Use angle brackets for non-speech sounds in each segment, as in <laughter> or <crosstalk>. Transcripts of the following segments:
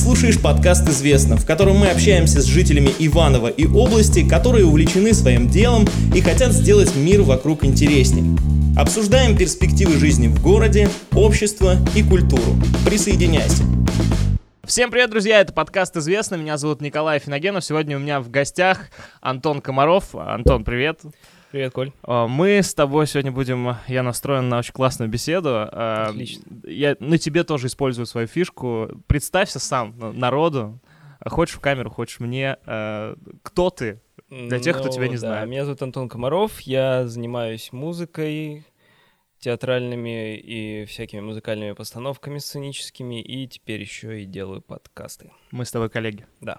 слушаешь подкаст «Известно», в котором мы общаемся с жителями Иванова и области, которые увлечены своим делом и хотят сделать мир вокруг интереснее. Обсуждаем перспективы жизни в городе, общество и культуру. Присоединяйся. Всем привет, друзья! Это подкаст «Известно». Меня зовут Николай Финогенов. Сегодня у меня в гостях Антон Комаров. Антон, привет! Привет, Коль. А, мы с тобой сегодня будем... Я настроен на очень классную беседу. А, Отлично. Я на тебе тоже использую свою фишку. Представься сам народу. Хочешь в камеру, хочешь мне. А, кто ты? Для тех, кто Ну, тебя не да, знает. Меня зовут Антон Комаров, я занимаюсь музыкой, театральными и всякими музыкальными постановками сценическими, и теперь еще и делаю подкасты. Мы с тобой коллеги. Да.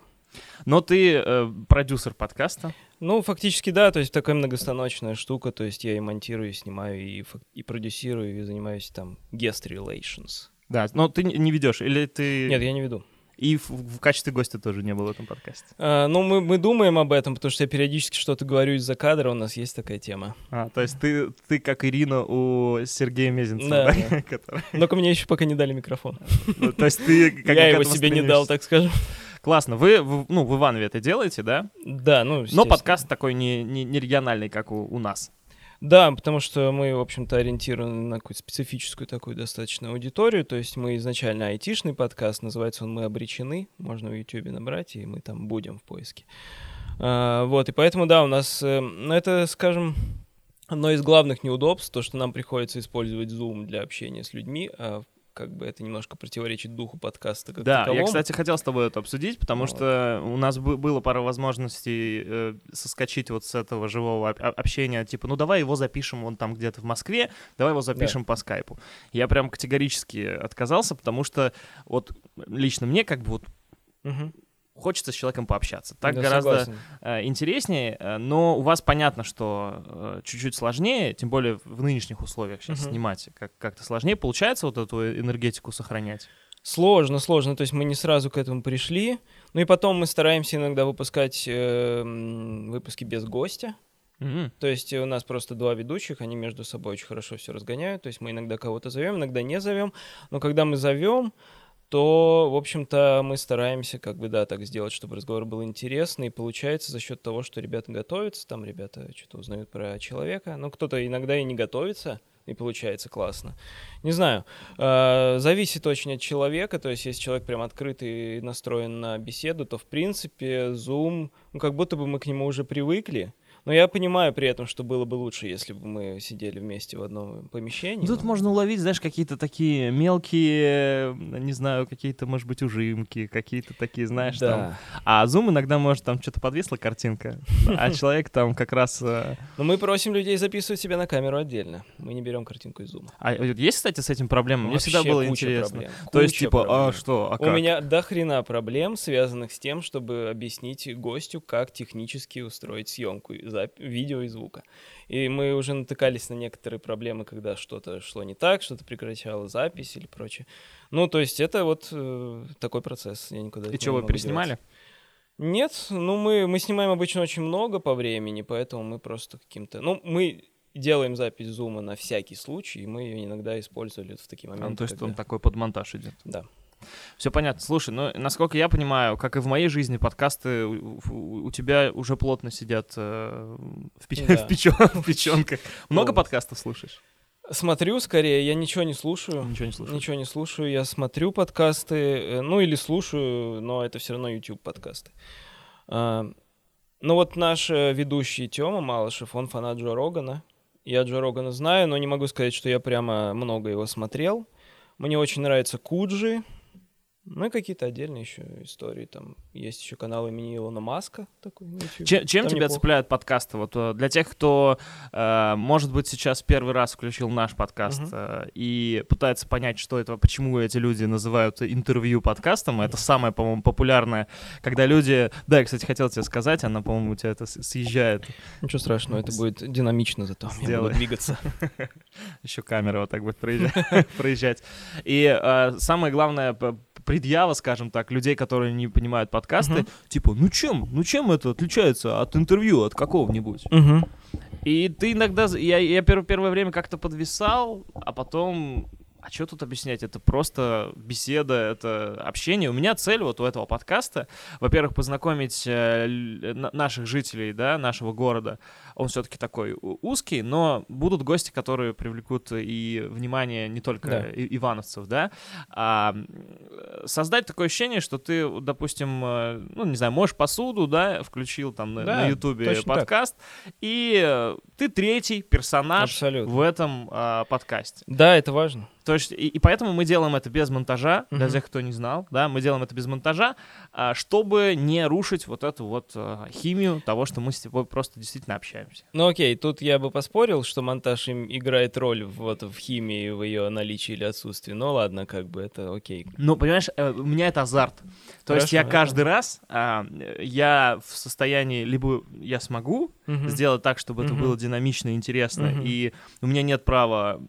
Но ты э, продюсер подкаста. Ну, фактически, да, то есть такая многостаночная штука, то есть я и монтирую, и снимаю, и, и продюсирую, и занимаюсь там guest relations. Да, но ты не- ведешь, или ты... Нет, я не веду. И в, в качестве гостя тоже не был в этом подкасте. А, ну, мы, мы думаем об этом, потому что я периодически что-то говорю из-за кадра, у нас есть такая тема. А, то есть ты, ты как Ирина у Сергея Мезенцева, Да, да? <laughs> Который- Но мне еще пока не дали микрофон. ну, То есть ты я его себе не дал, так скажем. Классно. Вы, в- ну, в Иванове это делаете, да? Да, ну, Но подкаст такой не, не, не региональный, как у, у нас. Да, потому что мы, в общем-то, ориентированы на какую-то специфическую такую достаточно аудиторию. То есть мы изначально айтишный подкаст, называется он «Мы обречены». Можно в Ютубе набрать, и мы там будем в поиске. А, вот, и поэтому, да, у нас, э, ну, это, скажем, одно из главных неудобств, то, что нам приходится использовать Zoom для общения с людьми, а как бы это немножко противоречит духу подкаста как Да, я, таковому. кстати, хотел с тобой это обсудить, потому Вот. что у нас бы- было пара возможностей э, соскочить вот с этого живого об- об- общения, типа, ну давай его запишем вон там где-то в Москве, давай его запишем по скайпу. Я прям категорически отказался, потому что вот лично мне как бы вот Мгм. Хочется с человеком пообщаться. Так Да, гораздо согласен. э, интереснее, э, но у вас понятно, что э, чуть-чуть сложнее, тем более в нынешних условиях сейчас Мгм. снимать как- как-то сложнее. Получается вот эту энергетику сохранять? Сложно, сложно. То есть мы не сразу к этому пришли. Ну и потом мы стараемся иногда выпускать э, выпуски без гостя. Мгм. То есть у нас просто два ведущих, они между собой очень хорошо все разгоняют. То есть мы иногда кого-то зовем, иногда не зовем. Но когда мы зовем, то, в общем-то, мы стараемся, как бы, да, так сделать, чтобы разговор был интересный. И получается за счет того, что ребята готовятся, там ребята что-то узнают про человека. Ну, кто-то иногда и не готовится, и получается классно. Не знаю, э, зависит очень от человека. То есть, если человек прям открытый и настроен на беседу, то, в принципе, Zoom, ну, как будто бы мы к нему уже привыкли. Но я понимаю при этом, что было бы лучше, если бы мы сидели вместе в одном помещении. Тут но- можно уловить, знаешь, какие-то такие мелкие, э, не знаю, какие-то, может быть, ужимки, какие-то такие, знаешь, там. Да. А Zoom иногда может там что-то подвисла картинка, а <laughs> человек там как раз... э, Но мы просим людей записывать себя на камеру отдельно. Мы не берем картинку из Zoom. А вот есть, кстати, с этим проблема? Мне всегда было интересно. То есть, типа, а что, а У меня до хрена проблем, связанных с тем, чтобы объяснить гостю, как технически устроить съемку видео и звука. И мы уже натыкались на некоторые проблемы, когда что-то шло не так, что-то прекращало запись или прочее. Ну, то есть это вот э, такой процесс. Я никуда И что, вы переснимали? деваться. Нет, ну мы, мы снимаем обычно очень много по времени, поэтому мы просто каким-то... Ну, мы делаем запись зума на всякий случай, и мы ее иногда использовали в такие А, моменты. ну, то есть он когда- такой под монтаж идет. Да. Все понятно. Слушай, ну, насколько я понимаю, как и в моей жизни, подкасты у, у- у тебя уже плотно сидят э, в, печ- Да. <laughs> в печенках. <laughs> Много подкастов слушаешь? Смотрю скорее, я ничего не слушаю. Ничего не слушаешь? Ничего не слушаю, я смотрю подкасты, э, ну или слушаю, но это все равно YouTube подкасты. А, Ну вот наш э, ведущий Тёма Малышев, он фанат Джо Рогана. Я Джо Рогана знаю, но не могу сказать, что я прямо много его смотрел. Мне очень нравится Куджи. Ну и какие-то отдельные еще истории. Там есть еще канал имени Илона Маска такой. Чем, чем тебя неплохо. цепляют подкасты? Вот э, для тех, кто, э, может быть, сейчас первый раз включил наш подкаст Мгм. э, и пытается понять, что это, почему эти люди называют интервью подкастом, это самое, по-моему, популярное, когда люди... Да, я, кстати, хотел тебе сказать, она, по-моему, у тебя это съезжает. Ничего страшного, это будет динамично зато. Я буду двигаться. <laughs> Еще камера вот так будет проезжать. <laughs> И э, самое главное, предъява, скажем так, людей, которые не понимают подкасты, Мгм. типа, ну чем, ну чем это отличается от интервью, от какого-нибудь? И ты иногда, я, я пер- первое время как-то подвисал, а потом а что тут объяснять? Это просто беседа, это общение. У меня цель вот у этого подкаста, во-первых, познакомить э, наших жителей, да, нашего города. Он все-таки такой узкий, но будут гости, которые привлекут и внимание не только да. ивановцев, да, а создать такое ощущение, что ты, допустим, э, ну, не знаю, можешь посуду, да, включил там да, на Ютубе подкаст, так. и ты третий персонаж Абсолютно. в этом а, подкасте. Да, это важно. То есть, и, и поэтому мы делаем это без монтажа, для тех, кто не знал, да, мы делаем это без монтажа, а, чтобы не рушить вот эту вот а, химию того, что мы с тобой просто действительно общаемся. Ну окей, тут я бы поспорил, что монтаж им играет роль вот в химии, в ее наличии или отсутствии. Ну ладно, как бы это окей. Ну, понимаешь, э, у меня это азарт. То Хорошо, есть я каждый раз, а, я в состоянии, либо я смогу угу. сделать так, чтобы угу. это было динамично интересно, угу. и у меня нет права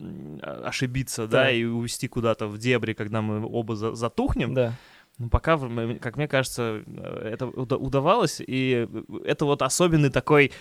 ошибиться, да, да и увести куда-то в дебри, когда мы оба за затухнем. Да. Ну, пока, как мне кажется, это удавалось, и это вот особенный такой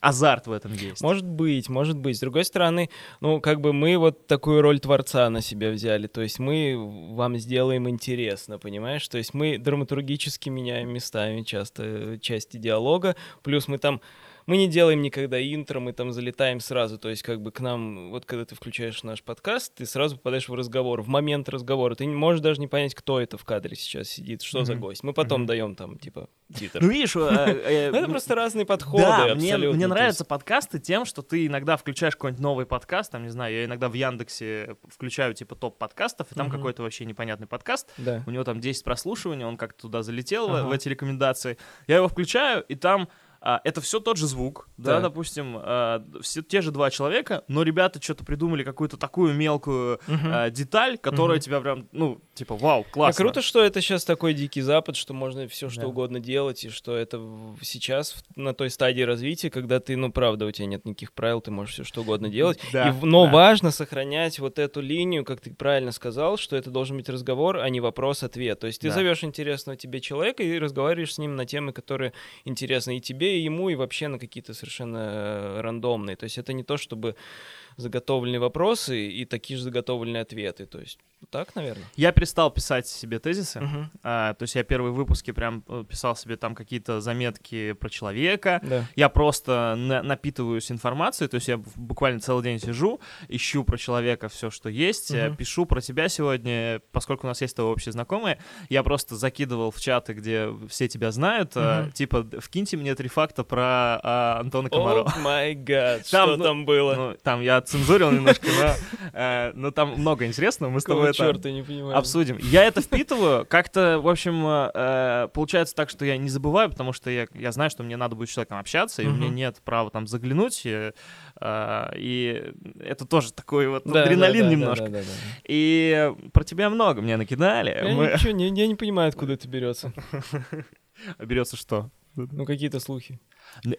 азарт в этом есть. Может быть, может быть. С другой стороны, ну, как бы мы вот такую роль творца на себя взяли. То есть мы вам сделаем интересно, понимаешь? То есть мы драматургически меняем местами часто части диалога. Плюс мы там мы не делаем никогда интро, мы там залетаем сразу, то есть как бы к нам, вот когда ты включаешь наш подкаст, ты сразу попадаешь в разговор, в момент разговора, ты не можешь даже не понять, кто это в кадре сейчас сидит, что mm-hmm. за гость. Мы потом mm-hmm. даем там, типа, титр. Ну, видишь, <laughs> э, э, это просто разные подходы, Да, мне нравятся подкасты тем, что ты иногда включаешь какой-нибудь новый подкаст, там, не знаю, я иногда в Яндексе включаю, типа, топ подкастов, и там какой-то вообще непонятный подкаст, у него там 10 прослушиваний, он как-то туда залетел в эти рекомендации, я его включаю, и там а, это все тот же звук, да, да допустим, а, все те же два человека, но ребята что-то придумали какую-то такую мелкую угу. а, деталь, которая угу. тебя прям, ну, типа, вау, классно. А круто, что это сейчас такой дикий запад, что можно все что да. угодно делать, и что это сейчас на той стадии развития, когда ты, ну, правда, у тебя нет никаких правил, ты можешь все что угодно делать. Да, и, но да. важно сохранять вот эту линию, как ты правильно сказал, что это должен быть разговор, а не вопрос-ответ. То есть ты да. зовешь интересного тебе человека и разговариваешь с ним на темы, которые интересны и тебе, ему, и вообще на какие-то совершенно э, рандомные. То есть это не то, чтобы заготовленные вопросы и такие же заготовленные ответы. То есть так, наверное. Я перестал писать себе тезисы. Uh-huh. А, то есть я первые выпуски прям э, писал себе там какие-то заметки про человека. Да. Я просто на- напитываюсь информацией. То есть я буквально целый день сижу, ищу про человека все, что есть, uh-huh. пишу про тебя сегодня, поскольку у нас есть общие знакомые. Я просто закидывал в чаты, где все тебя знают. Uh-huh. типа, вкиньте мне три факта про а, Антона Комарова. О май гад, <laughs> что ну, там было? Ну, там я цензурил немножко, но, э, но там много интересного. Мы с тобой это не понимаю. обсудим. Я это впитываю. Как-то, в общем, э, получается так, что я не забываю, потому что я, я знаю, что мне надо будет с человеком общаться, и у меня нет права там заглянуть. И, э, и это тоже такой вот да, адреналин да, да, немножко. И про тебя много мне накидали. Я, Мы... ничего, не, я не понимаю, откуда это берется. <laughs> Берется что? Ну, какие-то слухи.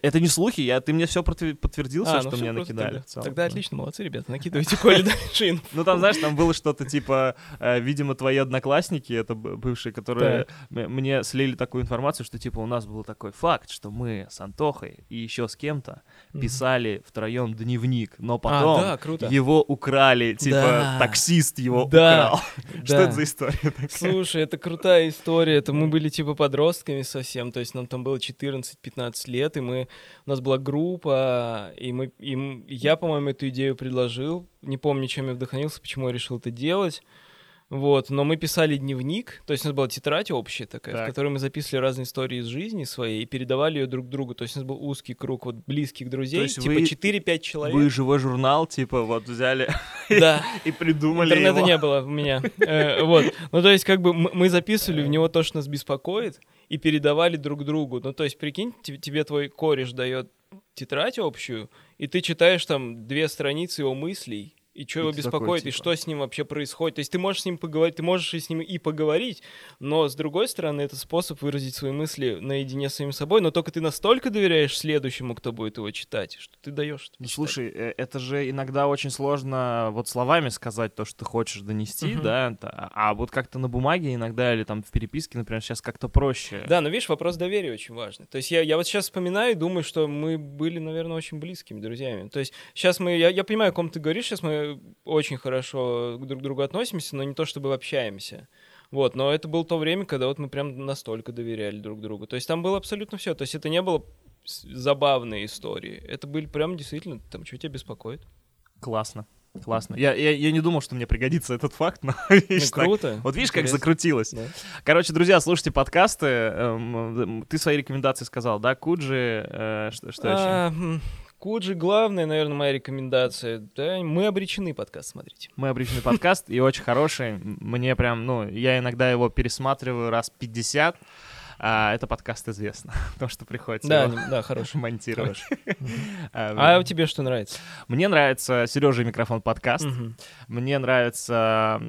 Это не слухи, я, ты мне все подтвердил, а, все, ну что мне накидали. Тогда, тогда отлично, молодцы, ребята, накидывайте Коле <laughs> дальше Ну там, знаешь, там было что-то типа, э, видимо, твои одноклассники, это бывшие, которые мне слили такую информацию, что типа у нас был такой факт, что мы с Антохой и еще с кем-то писали втроем дневник, но а, потом его украли, типа таксист его украл. <laughs> Что это за история такая? Слушай, это крутая история, это мы были типа подростками совсем, то есть нам там было 14-15 лет, и мы, у нас была группа, и, мы, и я, по-моему, эту идею предложил. Не помню, чем я вдохновился, почему я решил это делать. Вот, но мы писали дневник, то есть у нас была тетрадь общая такая, так. в которой мы записывали разные истории из жизни своей и передавали ее друг другу. То есть у нас был узкий круг вот близких друзей, типа вы, 4-5 человек. Вы живой журнал, типа, вот взяли <laughs> да. и придумали Интернета его. не было у меня. Э, вот, ну то есть как бы мы записывали в него то, что нас беспокоит, и передавали друг другу. Ну, то есть, прикинь, тебе твой кореш дает тетрадь общую, и ты читаешь там две страницы его мыслей, и что его беспокоит, такой, типа... и что с ним вообще происходит. То есть ты можешь с ним поговорить, ты можешь с ним и поговорить, но с другой стороны, это способ выразить свои мысли наедине с самим собой, но только ты настолько доверяешь следующему, кто будет его читать, что ты даешь. Ну, слушай, э, это же иногда очень сложно вот словами сказать то, что ты хочешь донести, uh-huh. да, а, а вот как-то на бумаге иногда или там в переписке, например, сейчас как-то проще. Да, но видишь, вопрос доверия очень важный. То есть я, я вот сейчас вспоминаю и думаю, что мы были, наверное, очень близкими друзьями. То есть сейчас мы, я, я понимаю, о ком ты говоришь, сейчас мы мы очень хорошо друг к другу относимся, но не то чтобы общаемся. Вот, но это было то время, когда вот мы прям настолько доверяли друг другу. То есть там было абсолютно все. То есть это не было забавные истории. Это были прям действительно, там, что тебя беспокоит? Классно. Классно. Я, я, я не думал, что мне пригодится этот факт, но <laughs> Ну, видишь, так- круто. Вот видишь, как Интересно. закрутилось. Да. Короче, друзья, слушайте подкасты. Эм, Ты свои рекомендации сказал, да? Куджи, э, что, что еще? А, м, Куджи главная, наверное, моя рекомендация. Да, мы обречены подкаст смотреть. Мы обреченный подкаст, и очень хороший. Мне прям, ну, я иногда его пересматриваю раз 50. А это подкаст известно, <laughs> потому что приходится Да, его да, хороший. <laughs> монтировать. <laughs> А тебе что нравится? Мне нравится Сережа микрофон подкаст. Мне нравится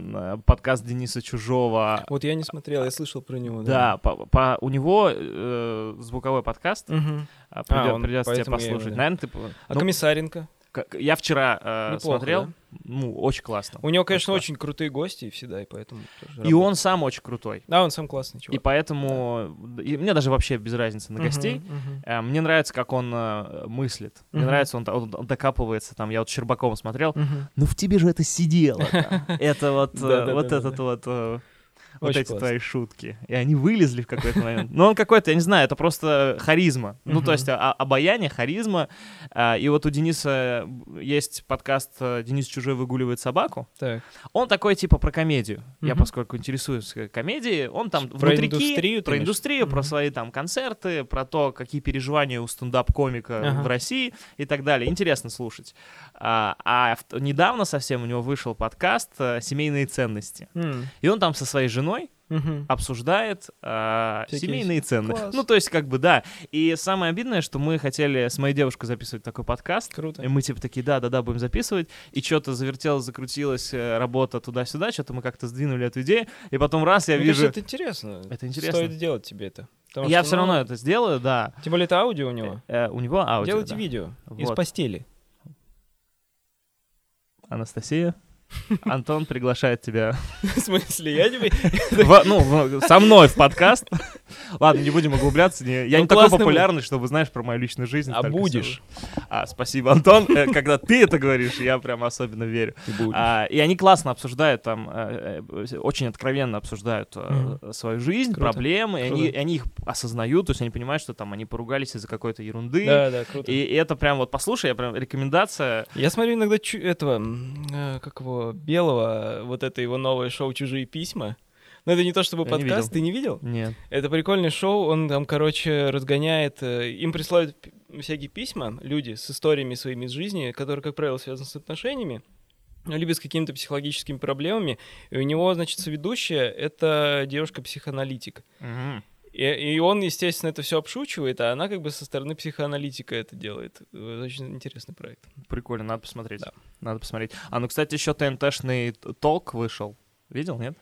подкаст Дениса Чужого. Вот я не смотрел, я слышал про него. Да, у него э, звуковой подкаст. А, придется тебе я его, послушать. Наверное, ты... А ну, Комиссаренко? Я вчера э, Неплохо, смотрел. да? Ну, очень классно. У него, конечно, классно. очень крутые гости всегда, и поэтому тоже И он сам очень крутой. Да, он сам классный И чувак. поэтому и мне даже вообще без разницы на гостей. мгм. Э, Мне нравится, как он э, мыслит. Мне Мгм. нравится, он, он- он докапывается. Там я вот Щербакова смотрел. Мгм. Ну в тебе же это сидело. <laughs> Это вот, э, вот этот вот, вот Очень эти классно. твои шутки. И они вылезли в какой-то момент. Но он какой-то, я не знаю, это просто харизма. Ну, то есть а- обаяние, харизма. А, И вот у Дениса есть подкаст э, «Денис чужой выгуливает собаку». Так. Он такой типа про комедию. Я поскольку интересуюсь э, комедией, он там Про внутрики, индустрию про индустрию, про свои там концерты, про то, какие переживания у стендап-комика Ага. в России и так далее. Интересно слушать. А, а недавно совсем у него вышел подкаст э, «Семейные ценности». И он там со своей женой мгм. обсуждает а, Всякие семейные ценности. Класс. Ну, то есть, как бы, да. И самое обидное, что мы хотели с моей девушкой записывать такой подкаст. Круто. И мы типа такие, да-да-да, будем записывать. И что-то завертелось, закрутилось, э, работа туда-сюда, что-то мы как-то сдвинули эту идею. И потом раз я Мне вижу... это интересно. Это интересно. Стоит сделать тебе это. Потому Я что, все ну, равно это сделаю, да. Тем более это аудио у него. Э, у него аудио, Делайте да. видео из Вот. постели. Анастасия, Антон приглашает тебя В смысле, я тебе... ну, со мной в подкаст. Ладно, не будем углубляться. Я Ну, не такой популярный, чтобы, знаешь, про мою личную жизнь. А будешь. А, спасибо, Антон. Э, Когда ты это говоришь, я прям особенно верю. А, и они классно обсуждают там, э, э, очень откровенно обсуждают э, свою жизнь, Круто. проблемы, и Круто. они, и они их осознают, то есть они понимают, что там они поругались из-за какой-то ерунды. Да, да, круто. И, и это прям вот послушай, я прям рекомендация. Я смотрю иногда этого, как его, Белого, вот это его новое шоу «Чужие письма». Но это не то чтобы Я не подкаст, видел. ты не видел? Нет. Это прикольное шоу, он там, короче, разгоняет, э, им присылают всякие письма, люди с историями своими из жизни, которые, как правило, связаны с отношениями, либо с какими-то психологическими проблемами. И у него, значит, соведущая — это девушка-психоаналитик. Мгм. И, и он, естественно, это все обшучивает, а она как бы со стороны психоаналитика это делает. Очень интересный проект. Прикольно, надо посмотреть. Да. Надо посмотреть. А ну, кстати, еще ТНТшный толк вышел. Видел, нет?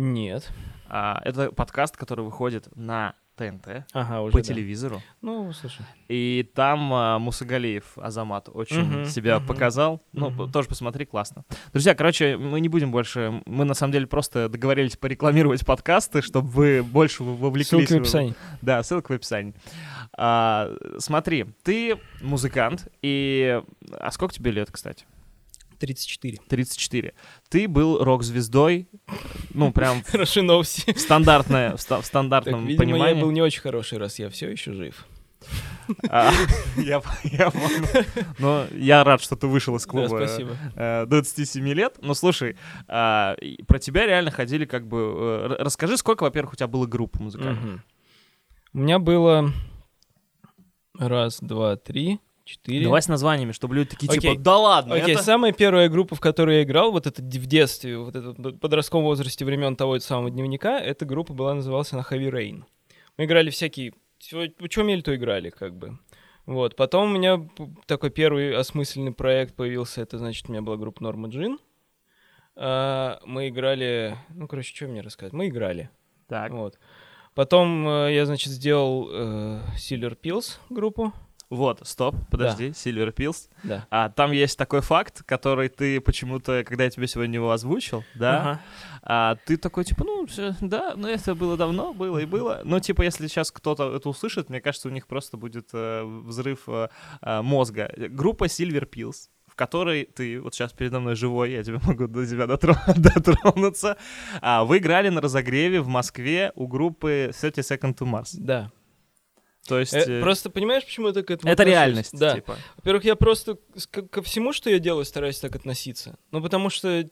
Нет. А, это подкаст, который выходит на ТНТ Ага, уже по да. телевизору. Ну, слушай. И там а, Мусагалиев Азамат очень Мгм, себя мгм, показал. Ну, п- тоже посмотри, классно. Друзья, короче, мы не будем больше... Мы, на самом деле, просто договорились порекламировать подкасты, чтобы вы больше вовлеклись. Ссылки в в- описании. Да, ссылка в описании. А, смотри, ты музыкант, и... А сколько тебе лет, кстати? 34. 34. Ты был рок-звездой, ну, прям <laughs> в Хорошие новости. в стандартное, в ста- в Так, стандартном видимо, понимании. я был не очень хороший, раз я все еще жив. А, <laughs> Я я понял. Но я рад, что ты вышел из Да, клуба спасибо. э, 27 лет. Ну, слушай, а, про тебя реально ходили как бы... э, Расскажи, сколько, во-первых, у тебя было групп музыкальных? У меня было раз, два, три, четыре. Давай с названиями, чтобы люди такие Окей. типа, да ладно, Окей, это... самая первая группа, в которой я играл, вот это в детстве, вот это в подростковом возрасте времен того самого дневника, эта группа была, называлась она Heavy Rain. Мы играли всякие... Что умели, то играли, как бы. Вот. Потом у меня такой первый осмысленный проект появился, это, значит, у меня была группа Норма Джин. А, мы играли... Ну, короче, что мне рассказать? Мы играли. Так, Вот. Потом э, я, значит, сделал э, Silver Pills группу. Вот, стоп, подожди, Silver Pills. Да. А, там есть такой факт, который ты почему-то, когда я тебе сегодня его озвучил, да, Ага. А ты такой, типа, ну, да, ну это было давно, было и было. Но, типа, если сейчас кто-то это услышит, мне кажется, у них просто будет э, взрыв э, э, мозга. Группа Silver Pills, в которой ты вот сейчас передо мной живой, я тебе могу до тебя дотро- <laughs> дотронуться. А, вы играли на разогреве в Москве у группы 30 Second to Mars. Да. То есть... Э, э, Просто понимаешь, почему я так к этому это отношусь? реальность, Да. типа. Во-первых, я просто ко, ко всему, что я делаю, стараюсь так относиться. Ну, потому что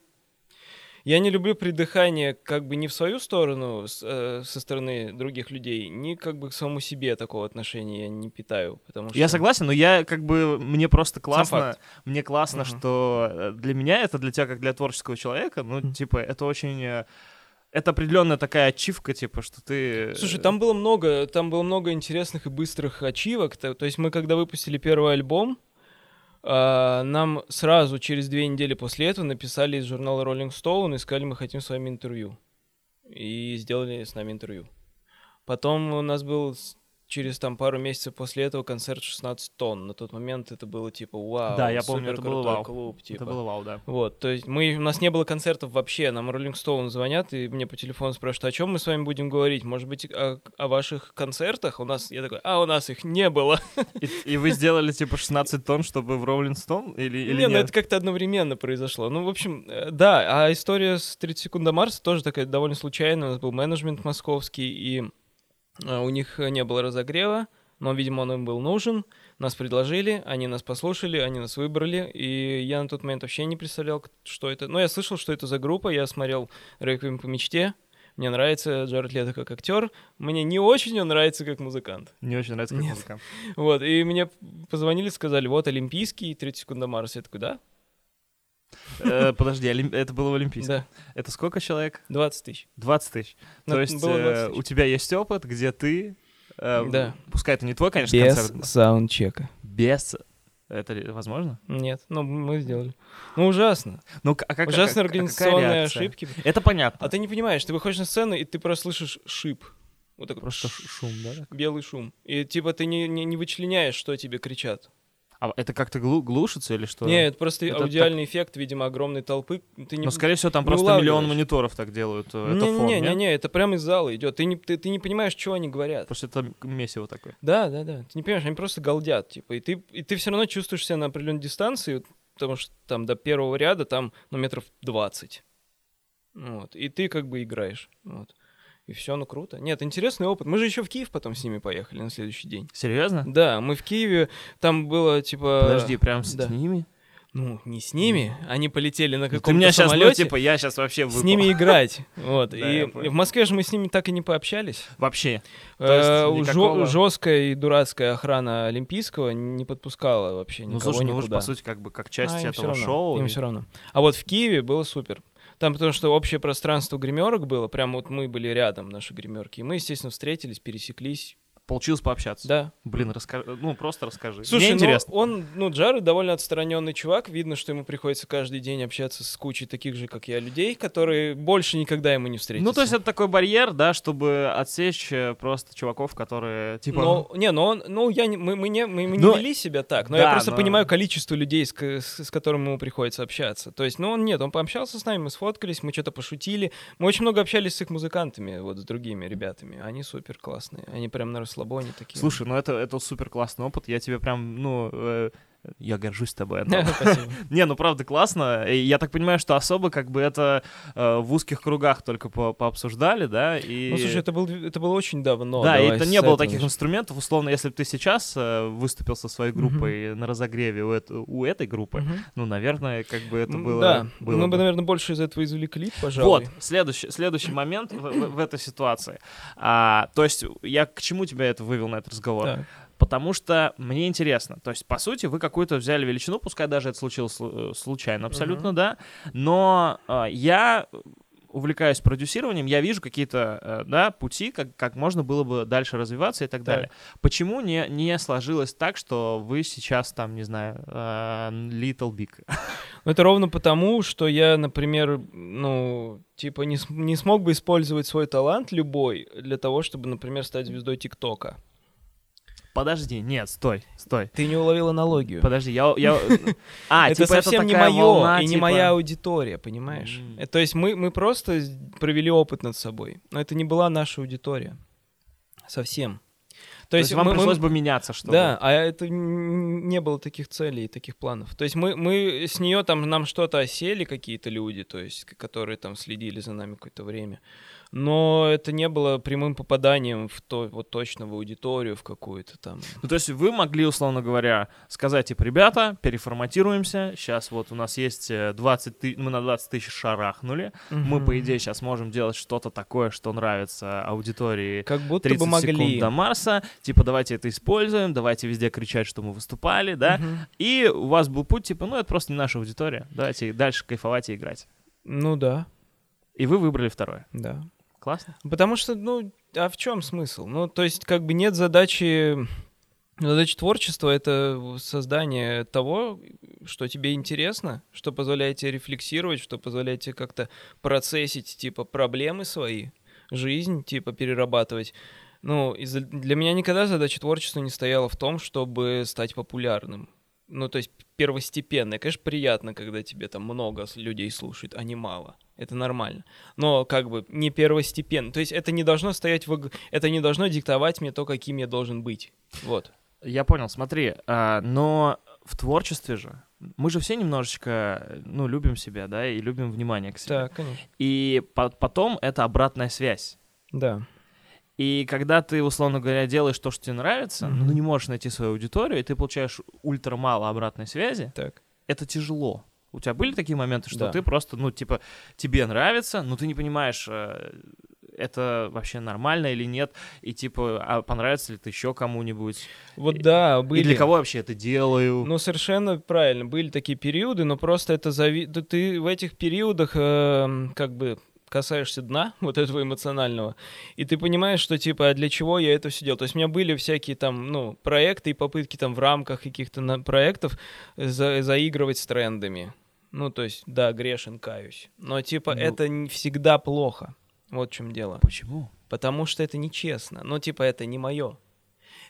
я не люблю придыхание как бы не в свою сторону с- э, со стороны других людей, ни как бы к самому себе такого отношения я не питаю. Потому что... Я согласен, но я как бы мне просто классно, мне классно, Мгм. что э, для меня это для тебя как для творческого человека, ну Мгм. типа это очень э, это определенная такая ачивка, типа что ты. э, Слушай, там было много, там было много интересных и быстрых ачивок. То, то есть мы, когда выпустили первый альбом, а, нам сразу через две недели после этого написали из журнала Rolling Stone и сказали, мы хотим с вами интервью. И сделали с нами интервью. Потом у нас был через там пару месяцев после этого концерт 16 тонн. На тот момент это было типа вау, Да, я помню, это было суперкрутой вау. клуб, типа. Это было вау, да. Вот, то есть мы, у нас не было концертов вообще, нам Rolling Stone звонят и мне по телефону спрашивают, о чем мы с вами будем говорить, может быть, о, о ваших концертах? У нас, я такой, а у нас их не было. <laughs> И, и вы сделали типа 16 тонн, чтобы в Rolling Stone или, или не, ну нет? это как-то одновременно произошло. Ну, в общем, э, да, а история с 30 секунд до Марса тоже такая довольно случайная. У нас был менеджмент московский, и у них не было разогрева, но, видимо, он им был нужен. Нас предложили, они нас послушали, они нас выбрали, и я на тот момент вообще не представлял, что это. Ну, я слышал, что это за группа, я смотрел «Реквием по мечте», мне нравится Джаред Лето как актер, мне не очень он нравится как музыкант. Не очень нравится как Нет. музыка. Вот, и мне позвонили, сказали, вот, Олимпийский, 30 секунд до Марса. Я такой, да? Э, Подожди, это было в Олимпийском. Да, Это сколько человек? 20 тысяч. 20 тысяч. Ну, То есть было 20 э, у тебя есть опыт, где ты, э, Да. пускай это не твой, конечно, Без концерт, был, саундчека. без, это возможно? Нет, ну мы сделали. Ну ужасно. Ну, а как, Ужасные а как- какая организационные ошибки. Это понятно. А ты не понимаешь, ты выходишь на сцену, и ты просто слышишь шип. Вот такой Просто шум, да? белый шум. И типа ты не, не, не вычленяешь, что тебе кричат. А это как-то глу- глушится или что? Не, это просто Это аудиальный эффект, видимо, огромной толпы. Ты не... Ну, скорее всего, там просто миллион улавливаешь. мониторов так делают. э, Это не, фон, не, не, нет? не, это прямо из зала идет. Ты не, ты, ты не понимаешь, что они говорят. Потому что это месиво такое. Да, да, да. Ты не понимаешь, они просто галдят, типа, и ты, и ты все равно чувствуешь себя на определенной дистанции, потому что там до первого ряда там, ну, метров 20. Вот. И ты как бы играешь. Вот. И все, ну круто. Нет, интересный опыт. Мы же еще в Киев потом с ними поехали на следующий день. Серьезно? Да, мы в Киеве, там было типа. Подожди, прям с да. ними? Ну, не с ними. Они полетели на Ну, каком-то Ты меня сейчас, ну, самолете. типа, я сейчас вообще с выпал. ними играть. <laughs> Вот. Да, и в Москве же мы с ними так и не пообщались. Вообще. Никакого- жесткая и дурацкая охрана Олимпийского не подпускала вообще Ну, никого слушай, ну же, никуда. по сути, как бы, как часть А, этого шоу. Им и- все равно. А вот в Киеве было супер. Там потому что общее пространство гримерок было, прям вот мы были рядом, наши гримерки. И мы, естественно, встретились, пересеклись. Получилось пообщаться. Да. Блин, расскажи, ну, просто расскажи. Слушай, Мне ну, интересно. он, ну, Джаред довольно отстраненный чувак. Видно, что ему приходится каждый день общаться с кучей таких же, как я, людей, которые больше никогда ему не встретятся. Ну, то есть это такой барьер, да, чтобы отсечь э, просто чуваков, которые, типа... Но, не, но он, ну, я не, мы, мы не, мы, мы не Ну, вели себя так, но да, я просто но- понимаю количество людей, с, с, с которыми ему приходится общаться. То есть, ну, он нет, он пообщался с нами, мы сфоткались, мы что-то пошутили. Мы очень много общались с их музыкантами, вот с другими ребятами. Они супер классные, они прям на расслабоне такие. Слушай, ну это, это супер классный опыт. Я тебе прям, ну, э, я горжусь тобой. <laughs> Антон. <laughs> Не, ну правда классно. Я так понимаю, что особо как бы это э, в узких кругах только по пообсуждали, да? И... Ну, слушай, это, был, это было очень давно. да, и это не было таких начнем. инструментов. Условно, если бы ты сейчас э, выступил со своей группой на разогреве у, эт- у этой группы, ну, наверное, как бы это было... Да, было мы бы. бы, наверное, больше из этого извлекли, пожалуй. Вот, следующий, следующий момент в, в- в этой ситуации. А, то есть я к чему тебя это вывел на этот разговор? Так. Потому что мне интересно. То есть, по сути, вы какую-то взяли величину, пускай даже это случилось слу- э, случайно абсолютно, да, но а, я увлекаюсь продюсированием, я вижу какие-то, э, да, пути, как, как можно было бы дальше развиваться и так далее. Почему не, не сложилось так, что вы сейчас там, не знаю, э, Little Big? Ну, это ровно потому, что я, например, ну, типа, не, не смог бы использовать свой талант любой для того, чтобы, например, стать звездой ТикТока. Подожди, нет, стой, стой. Ты не уловил аналогию. Подожди, я... я... <laughs> А, это типа совсем не такая мое волна, и не типа- моя аудитория, понимаешь? Э, То есть мы, мы просто провели опыт над собой, но это не была наша аудитория. Совсем. То, есть, вам мы, пришлось мы... бы меняться, что Да, а это не было таких целей, таких планов. То есть мы, мы с нее там нам что-то осели какие-то люди, то есть которые там следили за нами какое-то время но это не было прямым попаданием в то, вот точно в аудиторию, в какую-то там. Ну, то есть вы могли, условно говоря, сказать, типа, ребята, переформатируемся, сейчас вот у нас есть 20 тысяч, мы на 20 тысяч шарахнули, угу. мы, по идее, сейчас можем делать что-то такое, что нравится аудитории как будто 30 бы могли. секунд до Марса, типа, давайте это используем, давайте везде кричать, что мы выступали, да, угу. и у вас был путь, типа, ну, это просто не наша аудитория, давайте дальше кайфовать и играть. Ну да. И вы выбрали второе. Да. Классно. Потому что, ну, а в чем смысл? Ну, то есть, как бы нет задачи... Задача творчества — это создание того, что тебе интересно, что позволяет тебе рефлексировать, что позволяет тебе как-то процессить, типа, проблемы свои, жизнь, типа, перерабатывать. Ну, для меня никогда задача творчества не стояла в том, чтобы стать популярным. Ну, то есть первостепенная. Конечно, приятно, когда тебе там много людей слушает, а не мало это нормально. Но как бы не первостепенно. То есть это не должно стоять в... Это не должно диктовать мне то, каким я должен быть. Вот. Я понял, смотри, а, но в творчестве же мы же все немножечко, ну, любим себя, да, и любим внимание к себе. Да, конечно. И по потом это обратная связь. Да. И когда ты, условно говоря, делаешь то, что тебе нравится, mm-hmm. но не можешь найти свою аудиторию, и ты получаешь ультра мало обратной связи, так. это тяжело. У тебя были такие моменты, что да. ты просто, ну, типа, тебе нравится, но ты не понимаешь, э, это вообще нормально или нет, и типа, а понравится ли это еще кому-нибудь? Вот да, были. И для кого вообще это делаю? Ну, совершенно правильно, были такие периоды, но просто это зави... ты в этих периодах э, как бы касаешься дна <laughs> вот этого эмоционального, и ты понимаешь, что типа, а для чего я это все делал. То есть у меня были всякие там, ну, проекты и попытки там в рамках каких-то проектов за заигрывать с трендами. Ну, то есть, да, грешен, каюсь. Но, типа, ну... это не всегда плохо. Вот в чем дело. Почему? Потому что это нечестно. Ну, типа, это не мое.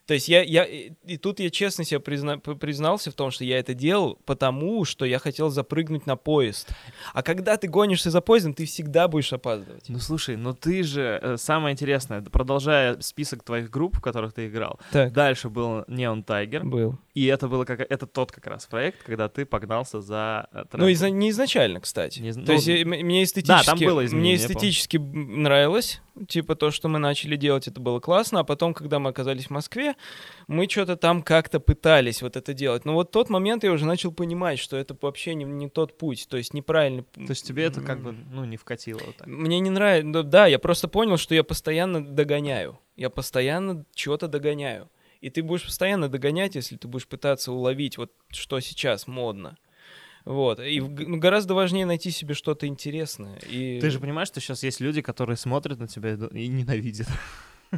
То есть я, я и тут я честно себе призна, признался в том, что я это делал, потому что я хотел запрыгнуть на поезд. А когда ты гонишься за поездом, ты всегда будешь опаздывать. Ну слушай, ну ты же, э, самое интересное, продолжая список твоих групп, в которых ты играл, так. дальше был Neon Tiger. Был. И это было как это тот как раз проект, когда ты погнался за э, трендом. Ну, изна- не изначально, кстати. Не, То ну, есть мне эстетически, да, там было мне эстетически нравилось, типа то, что мы начали делать, это было классно, а потом, когда мы оказались в Москве, мы что-то там как-то пытались вот это делать. Но вот тот момент я уже начал понимать, что это вообще не, не тот путь, то есть неправильный. То есть тебе это как бы, ну, не вкатило вот так? Мне не нравится, ну, да, я просто понял, что я постоянно догоняю. Я постоянно чего-то догоняю. И ты будешь постоянно догонять, если ты будешь пытаться уловить, вот что сейчас модно. Вот. И ну, гораздо важнее найти себе что-то интересное. И... Ты же понимаешь, что сейчас есть люди, которые смотрят на тебя и ненавидят.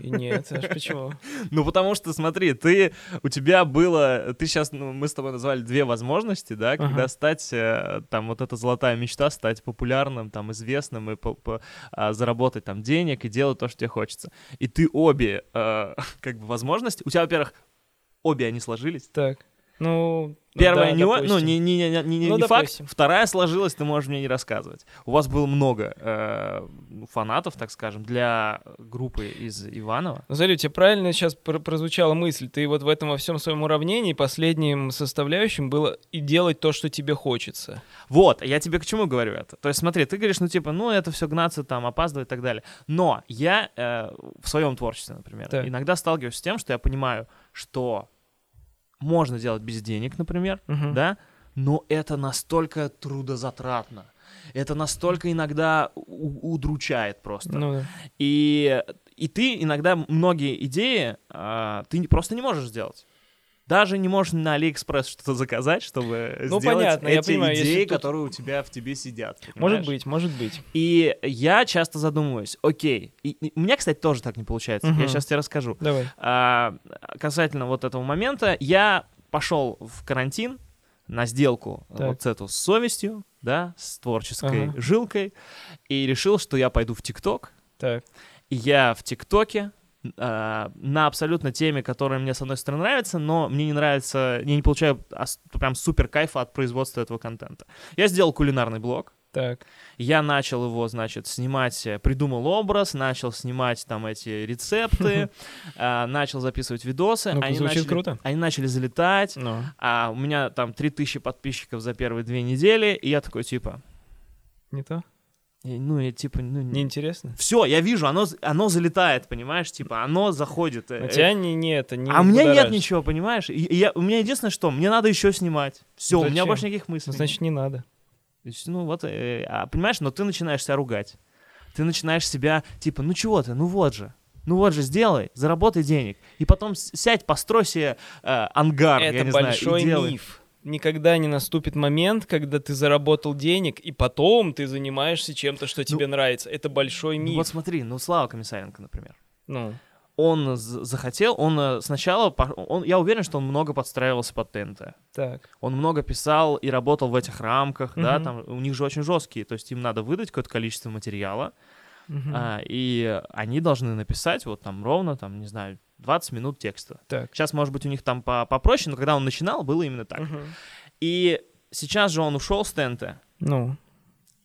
Нет, аж почему? <laughs> Ну, потому что, смотри, ты, у тебя было, ты сейчас, ну, мы с тобой назвали две возможности, да, когда ага. стать, э, там, вот эта золотая мечта, стать популярным, там, известным и по, по, а, заработать там денег и делать то, что тебе хочется. И ты обе, э, <laughs> как бы, возможности, у тебя, во-первых, обе они сложились. Так. Ну, Первая да, не, ну, не, не, не, не, ну, не факт, вторая сложилась, ты можешь мне не рассказывать. У вас было много э, фанатов, так скажем, для группы из Иванова. Ну, смотри, у тебя правильно сейчас прозвучала мысль. Ты вот в этом во всем своем уравнении последним составляющим было и делать то, что тебе хочется. Вот, я тебе к чему говорю это. То есть смотри, ты говоришь, ну типа, ну это все гнаться, там, опаздывать и так далее. Но я э, в своем творчестве, например, так. иногда сталкиваюсь с тем, что я понимаю, что можно делать без денег, например, uh-huh. да, но это настолько трудозатратно. Это настолько иногда удручает просто. Ну, да. и, и ты иногда многие идеи а, ты просто не можешь сделать даже не можешь на Алиэкспресс что-то заказать, чтобы ну, сделать понятно, эти понимаю, идеи, тут... которые у тебя в тебе сидят. Понимаешь? Может быть, может быть. И я часто задумываюсь, окей, и, и, у меня, кстати, тоже так не получается. Угу. Я сейчас тебе расскажу. Давай. А, касательно вот этого момента, я пошел в карантин на сделку так. вот эту с совестью, да, с творческой ага. жилкой, и решил, что я пойду в ТикТок. Так. И я в ТикТоке э, на абсолютно теме, которая мне с одной стороны нравится, но мне не нравится, я не получаю прям супер кайфа от производства этого контента. Я сделал кулинарный блог, Так. Я начал его, значит, снимать, э, придумал образ, начал снимать там эти рецепты, <laughs> а, начал записывать видосы. Ну, они звучит начали- круто. Они начали залетать, Ну. а у меня там 3000 подписчиков за первые две недели, и я такой, типа, Не то? Э, ну, я типа, ну, Неинтересно? Все, я вижу, оно, оно залетает, понимаешь, типа, оно заходит. э, У тебя не, не это, не а у меня нет ничего, понимаешь? И, я, у меня единственное, что мне надо еще снимать. Все, у меня больше никаких мыслей. Ну. Значит, не надо. Ну вот, э, а, понимаешь, но ты начинаешь себя ругать. Ты начинаешь себя, типа, ну чего ты, ну вот же. Ну вот же, сделай, заработай денег. И потом сядь, построй себе э, ангар, я это не большой знаю, и делай. миф. Никогда не наступит момент, когда ты заработал денег, и потом ты занимаешься чем-то, что тебе нравится. Это большой Ну миф. вот смотри, ну Слава Комиссаренко, например. Ну, Он захотел, он э, сначала, он, я уверен, что он много подстраивался под ТНТ. так. Он много писал и работал в этих рамках, да, Мгм. там у них же очень жесткие, то есть им надо выдать какое-то количество материала, Мгм. а, и они должны написать вот там ровно, там, не знаю, 20 минут текста. Так. Сейчас, может быть, у них там по- попроще, но когда он начинал, было именно так. Мгм. И сейчас же он ушел с ТНТ, Ну,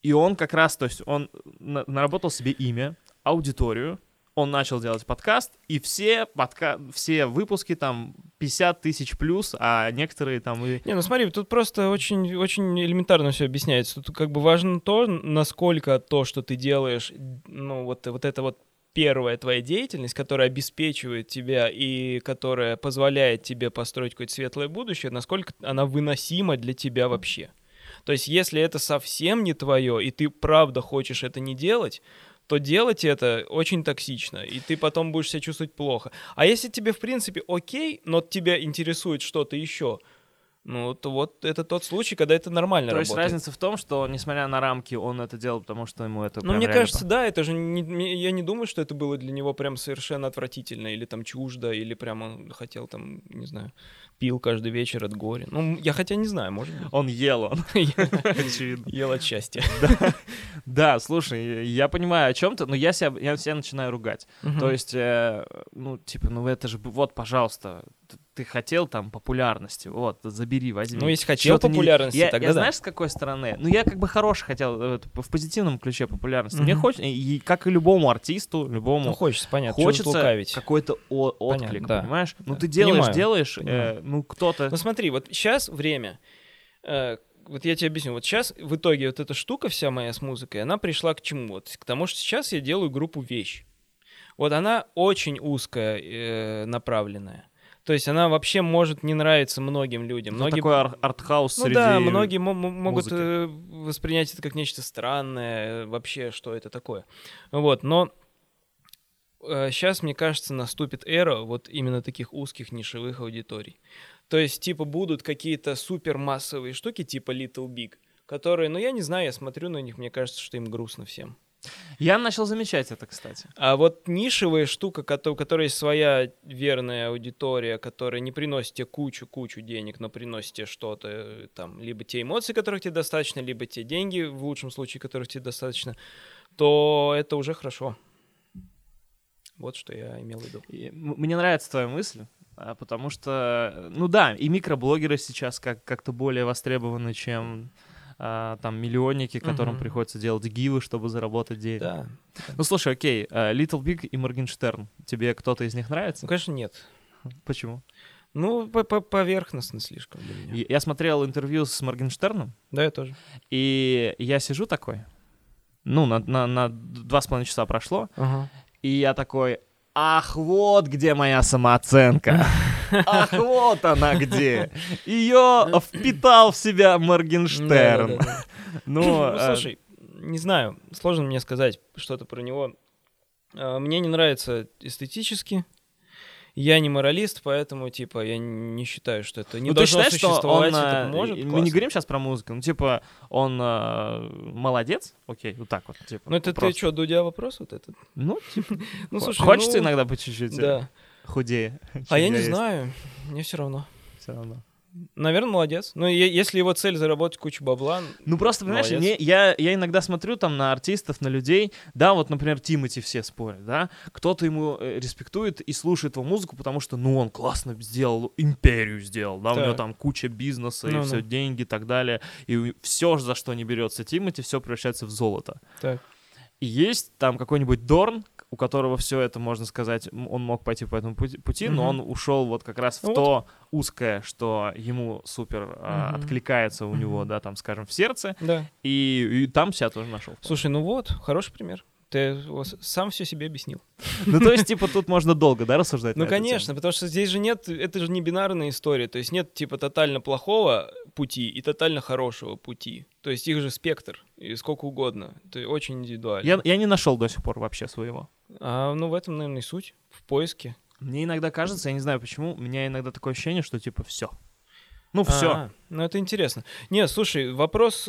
и он как раз, то есть он на- наработал себе имя, аудиторию, он начал делать подкаст, и все, подка... все выпуски там 50 тысяч плюс, а некоторые там и... Не, ну смотри, тут просто очень, очень элементарно все объясняется. Тут как бы важно то, насколько то, что ты делаешь, ну вот, вот это вот первая твоя деятельность, которая обеспечивает тебя и которая позволяет тебе построить какое-то светлое будущее, насколько она выносима для тебя вообще. То есть, если это совсем не твое, и ты правда хочешь это не делать, то делать это очень токсично, и ты потом будешь себя чувствовать плохо. А если тебе, в принципе, окей, но тебя интересует что-то еще, ну, то вот это тот случай, когда это нормально То есть работает. разница в том, что, несмотря на рамки, он это делал, потому что ему это Ну, мне кажется, да, это же не, я не думаю, что это было для него прям совершенно отвратительно, или там чуждо, или прям он хотел там, не знаю, пил каждый вечер от горя. Ну, я хотя не знаю, может быть. Он ел, он, <laughs> <laughs> очевидно. Ел от счастья. <laughs> Да, слушай, я понимаю о чем то но я себя, начинаю ругать. То есть, э, ну, типа, ну это же, вот, пожалуйста, ты хотел там популярности, вот, забери, возьми. Ну, если хотел Чё ты не- популярности, я, тогда я да. знаешь, с какой стороны? Ну, я как бы хороший хотел, э, в позитивном ключе популярности. Мне Мгм. хочется, и как и любому артисту, любому, Ну, хочется, понятно, хочется какой-то о- Понятно, отклик, да. понимаешь? Ну, Да. ты делаешь, Понимаю, делаешь, э, ну, кто-то... Ну смотри, вот сейчас время. э, вот я тебе объясню. Вот сейчас в итоге вот эта штука вся моя с музыкой, она пришла к чему? Вот к тому, что сейчас я делаю группу «Вещь». Вот она очень узкая э, направленная. То есть она вообще может не нравиться многим людям. Ну, Многие такой ар- артхаус ну среди... да, многие мо- мо- могут музыки. э, воспринять это как нечто странное, э, вообще, что это такое. Вот, но сейчас, мне кажется, наступит эра вот именно таких узких нишевых аудиторий. То есть, типа, будут какие-то супермассовые штуки, типа Little Big, которые, ну, я не знаю, я смотрю на них, мне кажется, что им грустно всем. Я начал замечать это, кстати. А вот нишевая штука, у которой есть своя верная аудитория, которая не приносит тебе кучу-кучу денег, но приносит тебе что-то, э, там, либо те эмоции, которых тебе достаточно, либо те деньги, в лучшем случае, которых тебе достаточно, то это уже хорошо. Вот что я имел в виду. И Мне нравится твоя мысль, а, потому что, э, ну да, и микроблогеры сейчас как- как-то более востребованы, чем а, там миллионники, которым Мгм. приходится делать гивы, чтобы заработать денег. Да. Ну слушай, окей, а, Little Big и Моргенштерн, тебе кто-то из них нравится? Ну, конечно, нет. Почему? Ну, по- по- поверхностно слишком Я смотрел интервью с Моргенштерном, Да, я тоже. и я сижу такой, ну, на, на, на два с половиной часа прошло, Ага. и я такой, ах, вот где моя самооценка. <laughs> Ах, вот она где. Ее впитал в себя Моргенштерн. Ну, э, слушай, не знаю, сложно мне сказать что-то про него. А, Мне не нравится эстетически. Я не моралист, поэтому, типа, я не считаю, что это не ну, ты должно считаешь, что существовать. он... это э, может, Мы не классно. говорим сейчас про музыку, ну, типа, он э, молодец, окей, вот так вот, типа. Ну, это ты просто. что, Дудя вопрос вот этот? Ну, типа, <laughs> Ну, слушай, хочется ну, иногда по чуть-чуть э, Да. Худее. А я не есть знаю, мне все равно. всё равно. Наверное, молодец. Но е- если его цель заработать кучу бабла, Ну просто, понимаешь, не- я, я иногда смотрю там на артистов, на людей, да, вот, например, Тимати все спорят, да, кто-то ему э, респектует и слушает его музыку, потому что, ну, он классно сделал, империю сделал, да, у Так. него там куча бизнеса и Ну-ну. все, деньги и так далее, и все, за что не берется Тимати, все превращается в золото. так. И есть там какой-нибудь Дорн, у которого все это, можно сказать, он мог пойти по этому пути, пути, но он ушел вот как раз в Ну то узкое, что ему супер а, Мгм. откликается у него, Мгм. да, там, скажем, в сердце, Да. и, и там себя тоже нашел. Слушай, ну вот, хороший пример. Ты сам все себе объяснил. <laughs> Ну, то есть, типа, тут можно долго, да, рассуждать? Ну, конечно, потому что здесь же нет, это же не бинарная история, то есть нет типа тотально плохого пути и тотально хорошего пути. То есть их же спектр, и сколько угодно. Это очень индивидуально. Я, я не нашел до сих пор вообще своего. А, ну, в этом, наверное, и суть, в поиске. Мне иногда кажется, я не знаю почему, у меня иногда такое ощущение, что, типа, все. Ну, все. А, ну, это интересно. Не, слушай, вопрос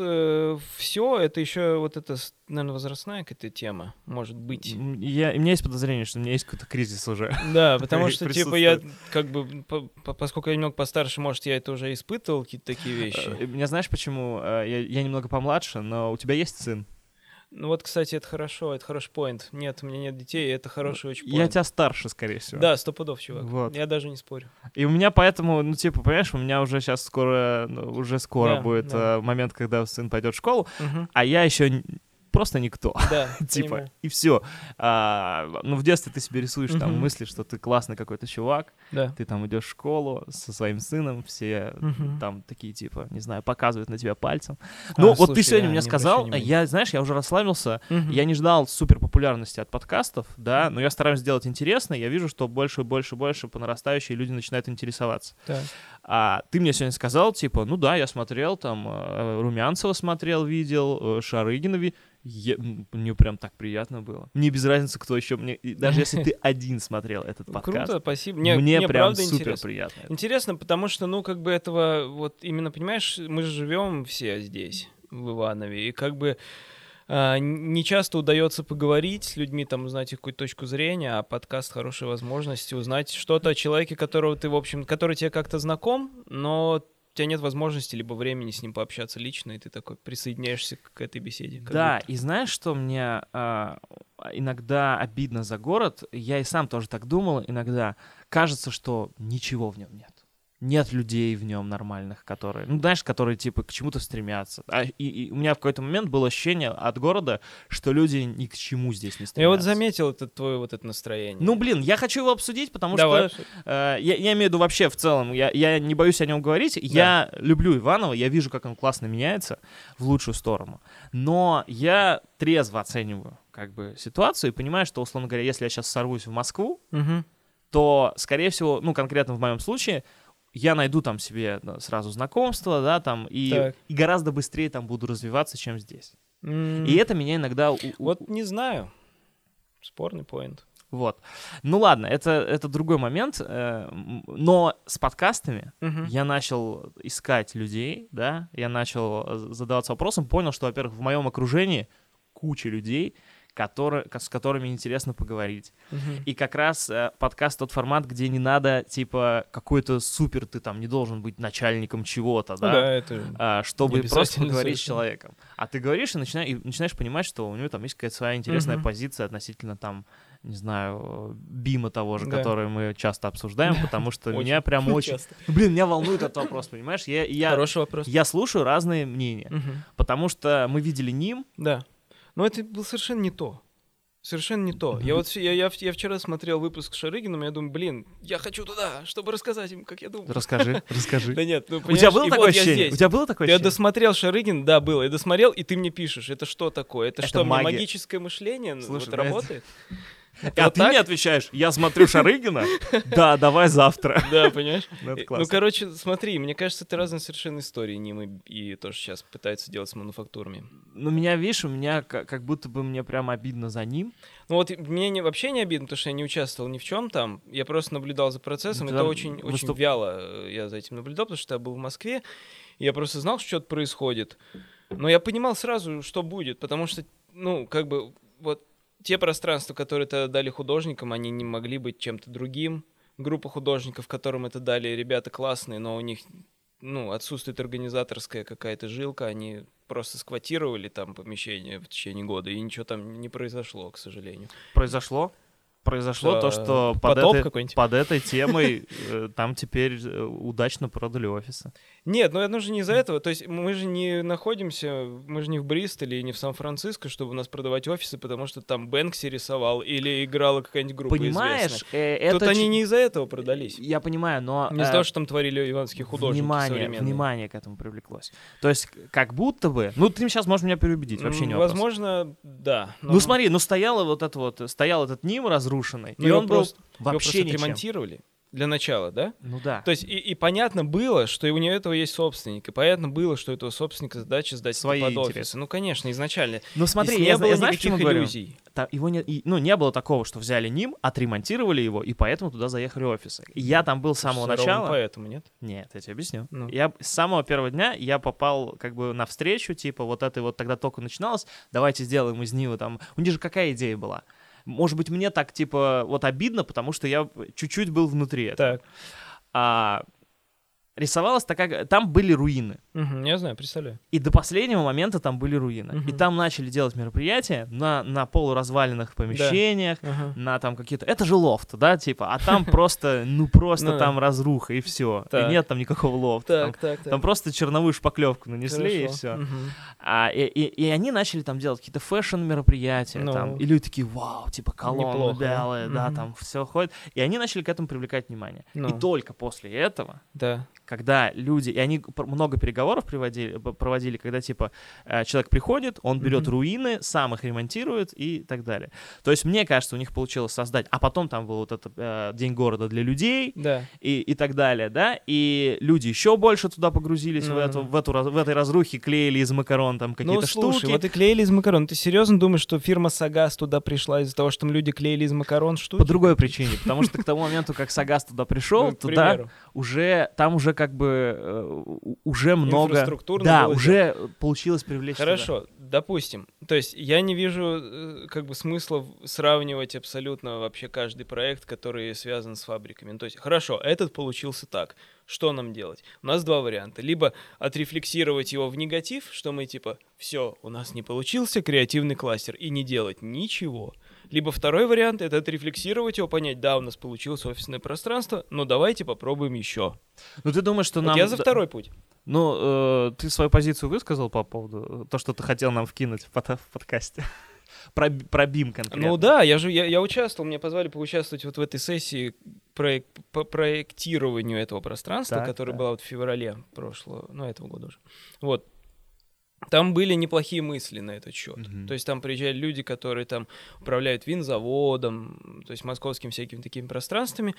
все, это еще вот это, наверное, возрастная какая-то тема, может быть. Я, у меня есть подозрение, что у меня есть какой-то кризис уже. Да, <laughs> потому что, типа, я, как бы, по- по- поскольку я немного постарше, может, я это уже испытывал, какие-то такие вещи. Э, Меня знаешь почему? Э, Я, я немного помладше, но у тебя есть сын. Ну вот, кстати, это хорошо, это хороший поинт. Нет, у меня нет детей, это хороший очень Я поинт. тебя старше, скорее всего. Да, сто пудов, чувак. Вот. Я даже не спорю. И у меня поэтому, ну, типа, понимаешь, у меня уже сейчас скоро, ну, уже скоро Да, будет да. э, момент, когда сын пойдет в школу, Мгм. а я еще просто никто. Да, <laughs> Типа, понимаю. и все. ну, в детстве ты себе рисуешь там мысли, что ты классный какой-то чувак, Да. ты там идешь в школу со своим сыном, все там такие, типа, не знаю, показывают на тебя пальцем. А, Ну, вот ты сегодня мне не сказал, я, знаешь, я уже расслабился, я не ждал супер популярности от подкастов, да, но я стараюсь сделать интересно, я вижу, что больше, больше, больше по нарастающей люди начинают интересоваться. А ты мне сегодня сказал, типа, ну да, я смотрел, там, э, Румянцева смотрел, видел, э, Шарыгина ви- Я- м, Мне прям так приятно было. Мне без разницы, кто еще мне... Даже если ты <laughs> один смотрел этот Ну, подкаст, Круто, спасибо. Мне, мне мне прям супер интересно. приятно. Интересно, потому что, ну, как бы этого, вот именно, понимаешь, мы же живем все здесь, в Иванове, и как бы не часто удается поговорить с людьми, там, узнать их какую-то точку зрения, а подкаст — хорошая возможность узнать что-то о человеке, которого ты, в общем, который тебе как-то знаком, но у тебя нет возможности либо времени с ним пообщаться лично, и ты такой присоединяешься к этой беседе. Да, будто. и знаешь, что мне а, иногда обидно за город? Я и сам тоже так думал иногда. Кажется, что ничего в нем нет. Нет людей в нем нормальных, которые, ну, знаешь, которые, типа, к чему-то стремятся. А, и, и у меня в какой-то момент было ощущение от города, что люди ни к чему здесь не стремятся. Я вот заметил это твое вот это настроение. Ну, блин, я хочу его обсудить, потому Давай. что Э, я, я имею в виду вообще в целом, я, я не боюсь о нем говорить. Я люблю Иванова, я вижу, как он классно меняется в лучшую сторону. Но я трезво оцениваю как бы ситуацию и понимаю, что, условно говоря, если я сейчас сорвусь в Москву, Мгм. то, скорее всего, ну, конкретно в моем случае, я найду там себе сразу знакомство, да, там, и, Так. и гораздо быстрее там буду развиваться, чем здесь. М, И это меня иногда... Вот не знаю. Спорный поинт. Вот. Ну ладно, это, это другой момент, э, но с подкастами Мгм. я начал искать людей, да, я начал э, задаваться вопросом, понял, что, во-первых, в моем окружении куча людей, которые, ко- с которыми интересно поговорить. Мгм. И как раз э, подкаст тот формат, где не надо, типа, какой-то супер, ты там не должен быть начальником чего-то, Ну да, да, это... а, чтобы просто поговорить с человеком. А ты говоришь и, начина- и начинаешь понимать, что у него там есть какая-то своя интересная Мгм. позиция относительно там, не знаю, Бима того же, Да. который мы часто обсуждаем, потому что Очень меня прям очень... часто. Блин, меня волнует этот вопрос, понимаешь? Я, я, Хороший вопрос. я слушаю разные мнения, Мгм. потому что мы видели ним, Да. Но это было совершенно не то. Совершенно не то. Я вот я, я, я вчера смотрел выпуск с Шарыгином, и я думаю, блин, я хочу туда, чтобы рассказать им, как я думаю. расскажи, <laughs> расскажи. Да нет, ну У тебя было такое я ощущение? У тебя было такое Я ощущение? досмотрел Шарыгин, да, было. Я досмотрел, и ты мне пишешь, это что такое? Это, что, магическое мышление ну, работает? А ты мне отвечаешь, я смотрю Шарыгина, да, давай завтра. Да, понимаешь? Ну, Э, Ну, короче, смотри, мне кажется, это разные совершенно истории, Ним и, и тоже сейчас пытаются делать с мануфактурами. Ну, меня, видишь, у меня ка- как будто бы мне прям обидно за ним. Ну вот мне не, вообще не обидно, потому что я не участвовал ни в чем там. Я просто наблюдал за процессом. Ну, Это очень, очень вяло э, я за этим наблюдал, потому что я был в Москве. И я просто знал, что что-то происходит. Но я понимал сразу, что будет, потому что, ну, как бы, вот те пространства, которые это дали художникам, они не могли быть чем-то другим. Группа художников, которым это дали ребята классные, но у них ну, отсутствует организаторская какая-то жилка, они просто сквотировали там помещение в течение года, и ничего там не произошло, к сожалению. Произошло? Произошло то, Что, что под этой, под этой <laughs> темой э, там теперь э, удачно продали офисы. Нет, ну это же не из-за этого. То есть мы же не находимся, мы же не в Бристоле и не в Сан-Франциско, чтобы у нас продавать офисы, потому что там Бэнкси рисовал или играла какая-нибудь группа Понимаешь, известная. э, Тут это они ч- не из-за этого продались. Я понимаю, но... Не из-за э, того, что там творили иванские художники внимание, внимание к этому привлеклось. То есть, как будто бы... Ну, ты сейчас можешь меня переубедить, вообще не. Возможно, да. Ну, смотри, ну стояла вот это вот, стоял этот Ним разрушенный, Ну, и его он был просто- его вообще просто ничем. отремонтировали для начала, да? Ну да. То есть и, и понятно было, что и у него этого есть собственник, и понятно было, что у этого собственника задача сдать это Свои под интересы. офисы. Ну, конечно, изначально. Ну смотри, Здесь я, не было я знаешь, никаких иллюзий. Та- его не, и- ну, не было такого, что взяли Ним, отремонтировали его, и поэтому туда заехали офисы. И я там был с самого начала. поэтому, нет? Нет, я тебе объясню. Ну. Я с самого первого дня я попал как бы на встречу, типа вот этой вот тогда только начиналось, давайте сделаем из Нива там. У них же какая идея была? Может быть, мне так, типа, вот обидно, потому что я чуть-чуть был внутри этого. Так. А, рисовалась такая... Там были руины. Мгм, я знаю, представляю. И до последнего момента там были руины. И Мгм. там начали делать мероприятия на, на полуразваленных помещениях, Ага. на там какие-то... Это же лофт, да, типа, а там <laughs> просто, ну просто Ну да. там разруха, и все. И нет там никакого лофта. Там- просто черновую шпаклевку нанесли, и все. А, и, и- и они начали там делать какие-то фэшн-мероприятия, Ну. там, и люди такие, вау, типа колонны да? белые, да, там все ходит. И они начали к этому привлекать внимание. Ну. И только после этого Да. Когда люди, и они много переговоров приводили, проводили, когда типа э, человек приходит, он берет Мгм. руины, сам их ремонтирует и так далее. То есть мне кажется, у них получилось создать, а потом там был вот этот э, день города для людей Да. и, и так далее, да, и люди еще больше туда погрузились в Мгм. эту в эту в этой разрухе клеили из макарон там какие-то ну, слушай, штуки. вот и клеили из макарон. Ты серьезно думаешь, что фирма Сагас туда пришла из-за того, что там люди клеили из макарон штуки? по другой причине, потому что к тому моменту, как Сагас туда пришел, Ну, туда уже там уже как бы э, уже много, да, было уже получилось привлечь. туда. Хорошо, допустим. То есть я не вижу э, как бы смысла сравнивать абсолютно вообще каждый проект, который связан с фабриками. Ну, То есть, хорошо, этот получился так. Что нам делать? У нас два варианта. Либо отрефлексировать его в негатив, что мы типа, все, у нас не получился креативный кластер, и не делать ничего. Либо второй вариант — это отрефлексировать его, понять, да, у нас получилось офисное пространство, но давайте попробуем еще. Ну ты думаешь, что Вот нам... я за второй путь. Ну, э, ты свою позицию высказал по поводу э, то, что ты хотел нам вкинуть в, под- в подкасте. <laughs> Про, про БИМ конкретно. Ну да, я же я, я участвовал, меня позвали поучаствовать вот в этой сессии проек- по проектированию этого пространства, Так, которая так. была вот в феврале прошлого, ну этого года уже. Вот. Там были неплохие мысли на этот счет. Мгм. То есть там приезжали люди, которые там управляют винзаводом, то есть московскими всякими такими пространствами.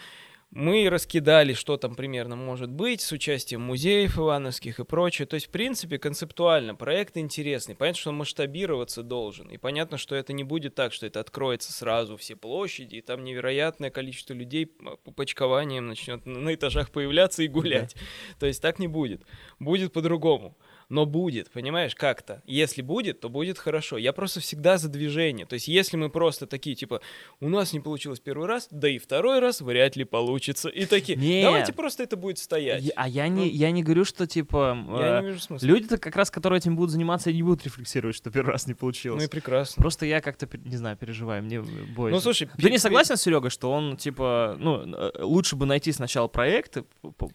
Мы раскидали, что там примерно может быть, с участием музеев ивановских и прочее. То есть, в принципе, концептуально проект интересный. Понятно, что он масштабироваться должен. И понятно, что это не будет так, что это откроется сразу все площади, и там невероятное количество людей по по почкованием начнет на этажах появляться и гулять. То есть так не будет. Будет по-другому. Но будет, понимаешь, как-то. Если будет, то будет хорошо. Я просто всегда за движение. То есть, если мы просто такие, типа, у нас не получилось первый раз, да и второй раз вряд ли получится. И такие, Нет. давайте просто это будет стоять. Я- а я не, Ну. я не говорю, что типа... Я э, не вижу смысла. Люди-то как раз, которые этим будут заниматься, и не будут рефлексировать, что первый раз не получилось. Ну и прекрасно. Просто я как-то, не знаю, переживаю, мне боюсь. Ну, слушай, Ты не согласен с Серегой, что он, типа, ну, э, лучше бы найти сначала проекты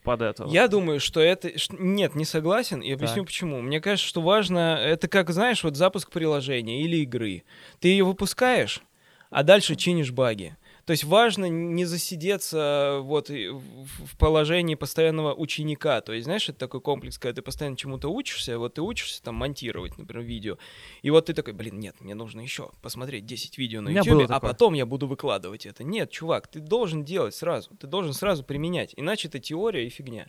под это? Я думаю, что это... Нет, не согласен, и объясню Так. Почему. Мне кажется, что важно... Это как, знаешь, вот запуск приложения или игры. Ты ее выпускаешь, а дальше чинишь баги. То есть важно не засидеться вот и в положении постоянного ученика. То есть, знаешь, это такой комплекс, когда ты постоянно чему-то учишься, вот ты учишься там монтировать, например, видео, и вот ты такой, блин, нет, мне нужно еще посмотреть 10 видео на YouTube, а потом я буду выкладывать это. Нет, чувак, ты должен делать сразу, ты должен сразу применять, иначе это теория и фигня.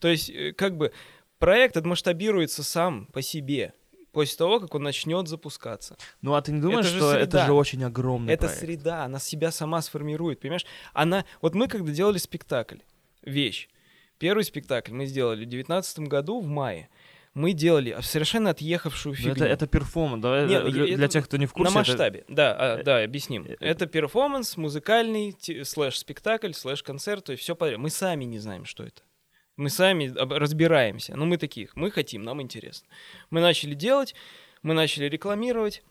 То есть, э, как бы, проект отмасштабируется сам по себе после того, как он начнет запускаться. Ну, а ты не думаешь, Это что это среда. же очень огромный Это проект? среда, она себя сама сформирует, понимаешь? Она, вот мы когда делали спектакль, вещь, первый спектакль мы сделали в девятнадцатом году в мае, мы делали совершенно отъехавшую Ну, фигню. Это, это перформанс, давай Нет, э, для, я- для это тех, кто не в курсе. На это- масштабе, да, а, э, да, объясним. э, Это перформанс, музыкальный, слэш-спектакль, слэш-концерт, то есть все подряд. Мы сами не знаем, что это. Мы сами разбираемся. Ну, мы таких, мы хотим, нам интересно. Мы начали делать, мы начали рекламировать,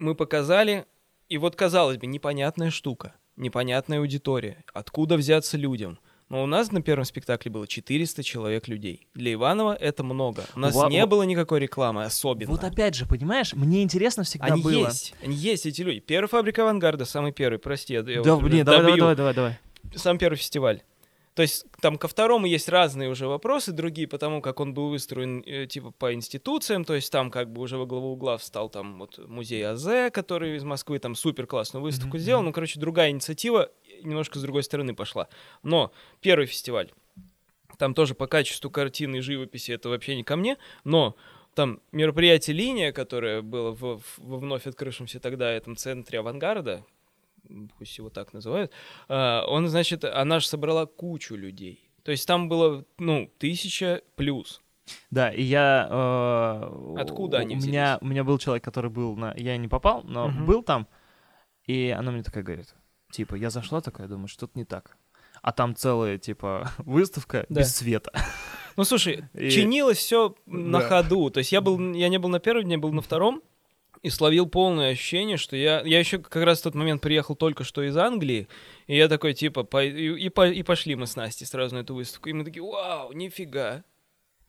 мы показали, и вот, казалось бы, непонятная штука, непонятная аудитория, откуда взяться людям. Но у нас на первом спектакле было 400 человек людей. Для Иванова это много. У нас Ва- не было никакой рекламы особенно. Вот опять же, понимаешь, мне интересно всегда Они было. есть, они есть, эти люди. Первая фабрика авангарда, самый первый, прости, я, Да, вот блин, давай, давай, давай, давай, давай. Сам первый фестиваль. То есть там ко второму есть разные уже вопросы, другие, потому как он был выстроен э, типа по институциям, то есть там как бы уже во главу угла встал там вот музей АЗ, который из Москвы там супер классную выставку Мгм, сделал, ну короче другая инициатива немножко с другой стороны пошла. Но первый фестиваль, там тоже по качеству картины и живописи это вообще не ко мне, но там мероприятие «Линия», которое было в, в- во вновь открывшемся тогда этом центре авангарда, пусть его так называют, а, он, значит, она же собрала кучу людей. То есть там было, ну, тысяча плюс. Да, и я... э, Откуда они у меня, у меня был человек, который был на... Я не попал, но Мгм. был там, и она мне такая говорит, типа, я зашла такая, думаю, что-то не так. А там целая, типа, <laughs> выставка Да. без света. Ну, слушай, <laughs> И- чинилось все на Да. ходу. То есть я был, я не был на первом дне, был на втором. И словил полное ощущение, что я... Я еще как раз в тот момент приехал только что из Англии, и я такой, типа, по- и, по- и пошли мы с Настей сразу на эту выставку. И мы такие, вау, нифига.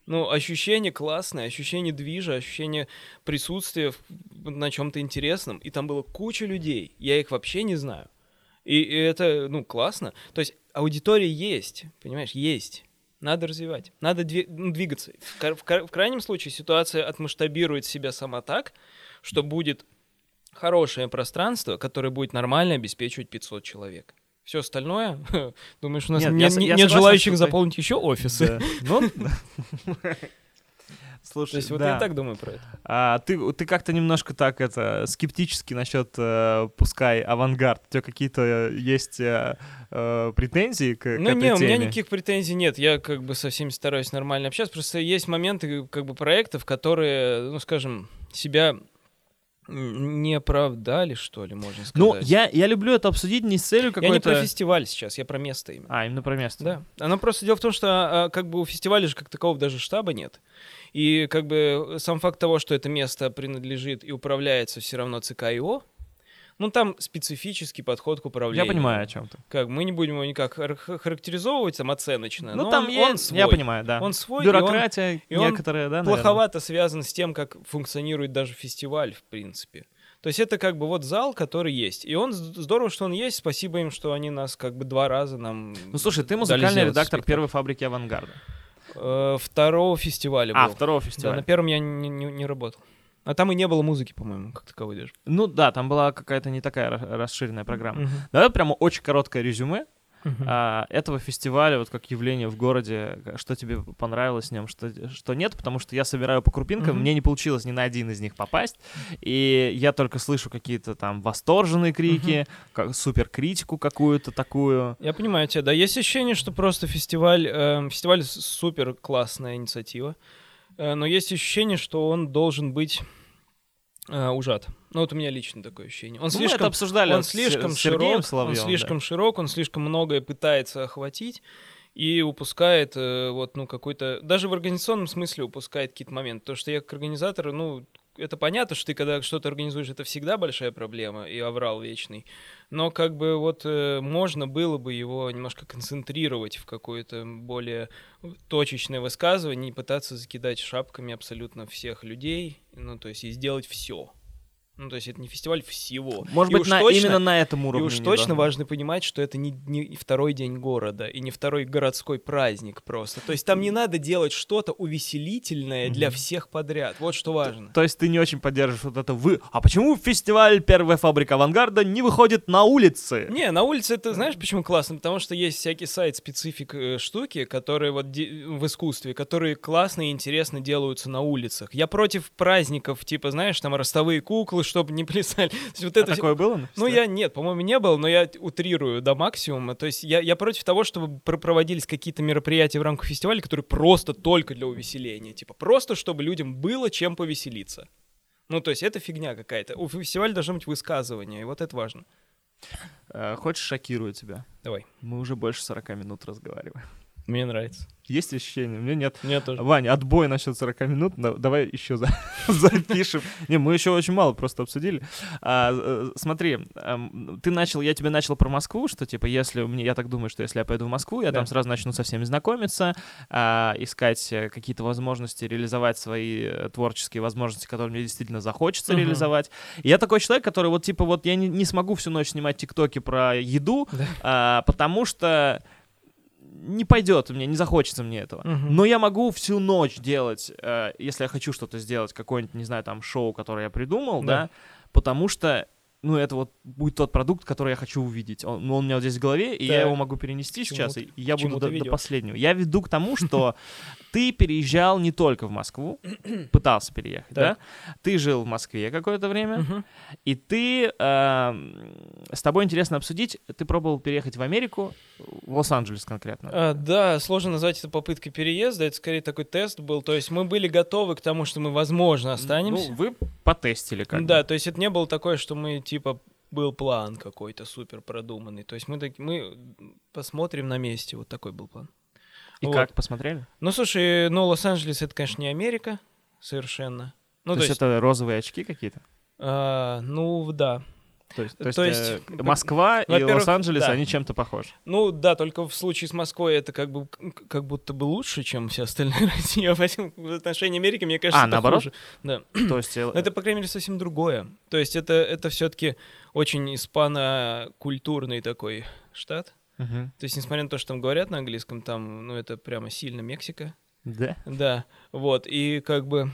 Ну, ощущение классное, ощущение движа, ощущение присутствия на чем-то интересном. И там было куча людей, я их вообще не знаю. И, и это, ну, классно. То есть аудитория есть, понимаешь, есть. Надо развивать, надо ну, двигаться. В, в в крайнем случае ситуация отмасштабирует себя сама так, что будет хорошее пространство, которое будет нормально обеспечивать 500 человек. Все остальное, <laughs> думаешь, у нас Нет, не- я не- я нет согласен, желающих ты- заполнить еще офисы? <laughs> Ну, Слушай, То есть вот я так думаю про это. А, ты, ты как-то немножко так это скептически насчет э, пускай авангард. У тебя какие-то э, есть э, э, претензии к, к Ну этой не, у меня теме? никаких претензий нет. Я как бы со всеми стараюсь нормально общаться. Просто есть моменты как бы проектов, которые, ну скажем, себя не оправдали, что ли, можно сказать. Ну, я, я люблю это обсудить не с целью Я не про какой-то... фестиваль сейчас, я про место именно. А, именно про место. Да. Оно просто дело в том, что а, как бы у фестиваля же как такового даже штаба нет. И как бы сам факт того, что это место принадлежит и управляется все равно ЦК ИО, ну там специфический подход к Я управлению. понимаю, о чем ты. Как мы не будем его никак хар- х- характеризовать там оценочно. Ну, но там он, есть, он свой. я понимаю, да. Он свой, и он Бюрократия и он некоторая, да, наверное? плоховато связан с тем, как функционирует даже фестиваль, в принципе. То есть это как бы вот зал, который есть. И он здорово, что он есть. Спасибо им, что они нас как бы два раза нам. Ну, слушай, ты музыкальный редактор спектакль. первой фабрики авангарда. Э, второго фестиваля А, был. второго Да, фестиваля. на первом я не, не- не работал. А там и не было музыки, по-моему, как таковой даже. Ну да, там была какая-то не такая ра- расширенная программа. Мгм. Давай прямо очень короткое резюме Мгм. а, этого фестиваля, вот как явление в городе, что тебе понравилось в нем, что, что нет, потому что я собираю по крупинкам, Мгм. мне не получилось ни на один из них попасть, и я только слышу какие-то там восторженные крики, как, супер критику какую-то такую. Я понимаю тебя, да. Есть ощущение, что просто фестиваль... э, фестиваль супер классная инициатива. Э, но есть ощущение, что он должен быть э, ужат. Ну вот у меня лично такое ощущение. Он Ну, мы это слишком обсуждали он с- слишком с широк, Соловьевым, он да. слишком широк, он слишком многое пытается охватить и упускает э, вот ну какой-то даже в организационном смысле упускает какие-то моменты. То, что я как организатор, ну это понятно, что ты когда что-то организуешь, это всегда большая проблема и аврал вечный. Но как бы вот э, можно было бы его немножко концентрировать в какое-то более точечное высказывание, не пытаться закидать шапками абсолютно всех людей, ну то есть и сделать все. Ну, то есть это не фестиваль всего. Может И быть, уж на- точно- именно на этом и уровне. уж не точно должно. важно понимать, что это не, не второй день города и не второй городской праздник просто. То есть там не надо делать что-то увеселительное для Мгм. всех подряд. Вот что важно. То есть ты не очень поддерживаешь вот это вы. А почему фестиваль «Первая фабрика авангарда» не выходит на улицы? Не, на улице это знаешь почему классно? Потому что есть всякий сайт специфик э, штуки, которые вот де- в искусстве, которые классно и интересно делаются на улицах. Я против праздников, типа, знаешь, там ростовые куклы, чтобы не <laughs> плясали. Есть вот А это всё- такое было? Ну, я нет, по-моему, не был, но я утрирую до максимума. То есть я, я против того, чтобы пр- проводились какие-то мероприятия в рамках фестиваля, которые просто только для увеселения. Типа просто, чтобы людям было чем повеселиться. Ну, то есть это фигня какая-то. У фестиваля должно быть высказывание, и вот это важно. Э, Хочешь, шокирую тебя? Давай. Мы уже больше 40 минут разговариваем. Мне нравится. Есть ощущение? Мне нет. Мне тоже. Ваня, отбой насчет 40 минут, да- давай еще за- <laughs> запишем. Не, мы еще очень мало просто обсудили. А, э, смотри, эм, ты начал, я тебе начал про Москву, что типа если мне, я так думаю, что если я поеду в Москву, я Да. там сразу начну со всеми знакомиться, а, искать э, какие-то возможности реализовать свои э, творческие возможности, которые мне действительно захочется Мгм. реализовать. И я такой человек, который вот типа вот я не, не смогу всю ночь снимать тиктоки про еду, Да. а, потому что не пойдет мне, не захочется мне этого. Мгм. Но я могу всю ночь делать, э, если я хочу что-то сделать, какое-нибудь, не знаю, там, шоу, которое я придумал, да, Да. потому что, ну, это вот будет тот продукт, который я хочу увидеть. Он, ну, он у меня вот здесь в голове, и я Так. его могу перенести чему сейчас, ты- и я буду до, до последнего. Я веду к тому, <laughs> что ты переезжал не только в Москву, <coughs> пытался переехать, да? Ты жил в Москве какое-то время, и ты, эм, с тобой интересно обсудить, ты пробовал переехать в Америку, в Лос-Анджелес конкретно. А, да, сложно назвать это попыткой переезда, это скорее такой тест был. То есть мы были готовы к тому, что мы, возможно, останемся. Ну, вы потестили как да, то есть это не было такое, что мы типа был план какой-то супер продуманный. То есть мы, так, мы посмотрим на месте. Вот такой был план. И Вот. как, посмотрели? Ну, слушай, ну, Лос-Анджелес это, конечно, не Америка совершенно. Ну, то, есть, это розовые очки какие-то? а, ну, да. То есть, то То есть, есть, э, как- Москва и Лос-Анджелес, да. они чем-то похожи. Ну, да, только в случае с Москвой это как бы как будто бы лучше, чем все остальные <laughs> России. А в отношении Америки, мне кажется, А, это наоборот? хуже. Да. То есть, э, Но это, по крайней мере, совсем другое. То есть это, это все-таки очень испано-культурный такой штат. мгм. То есть, несмотря на то, что там говорят на английском, там, ну, это прямо сильно Мексика. Да. Да, вот, и как бы...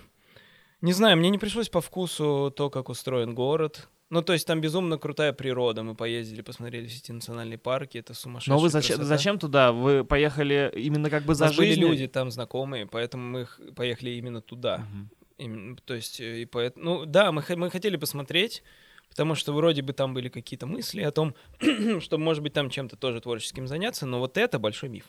Не знаю, мне не пришлось по вкусу то, как устроен город. Ну, то есть там безумно крутая природа. Мы поездили, посмотрели все эти национальные парки, это сумасшедшая Но вы зачем, красота. зачем туда? Вы поехали именно как бы за жизнью? люди там знакомые, поэтому мы поехали именно туда. Мгм. Именно, то есть, э, и поэт- ну да, мы, мы хотели посмотреть, потому что вроде бы там были какие-то мысли о том, <clears throat> что, может быть, там чем-то тоже творческим заняться, но вот это большой миф.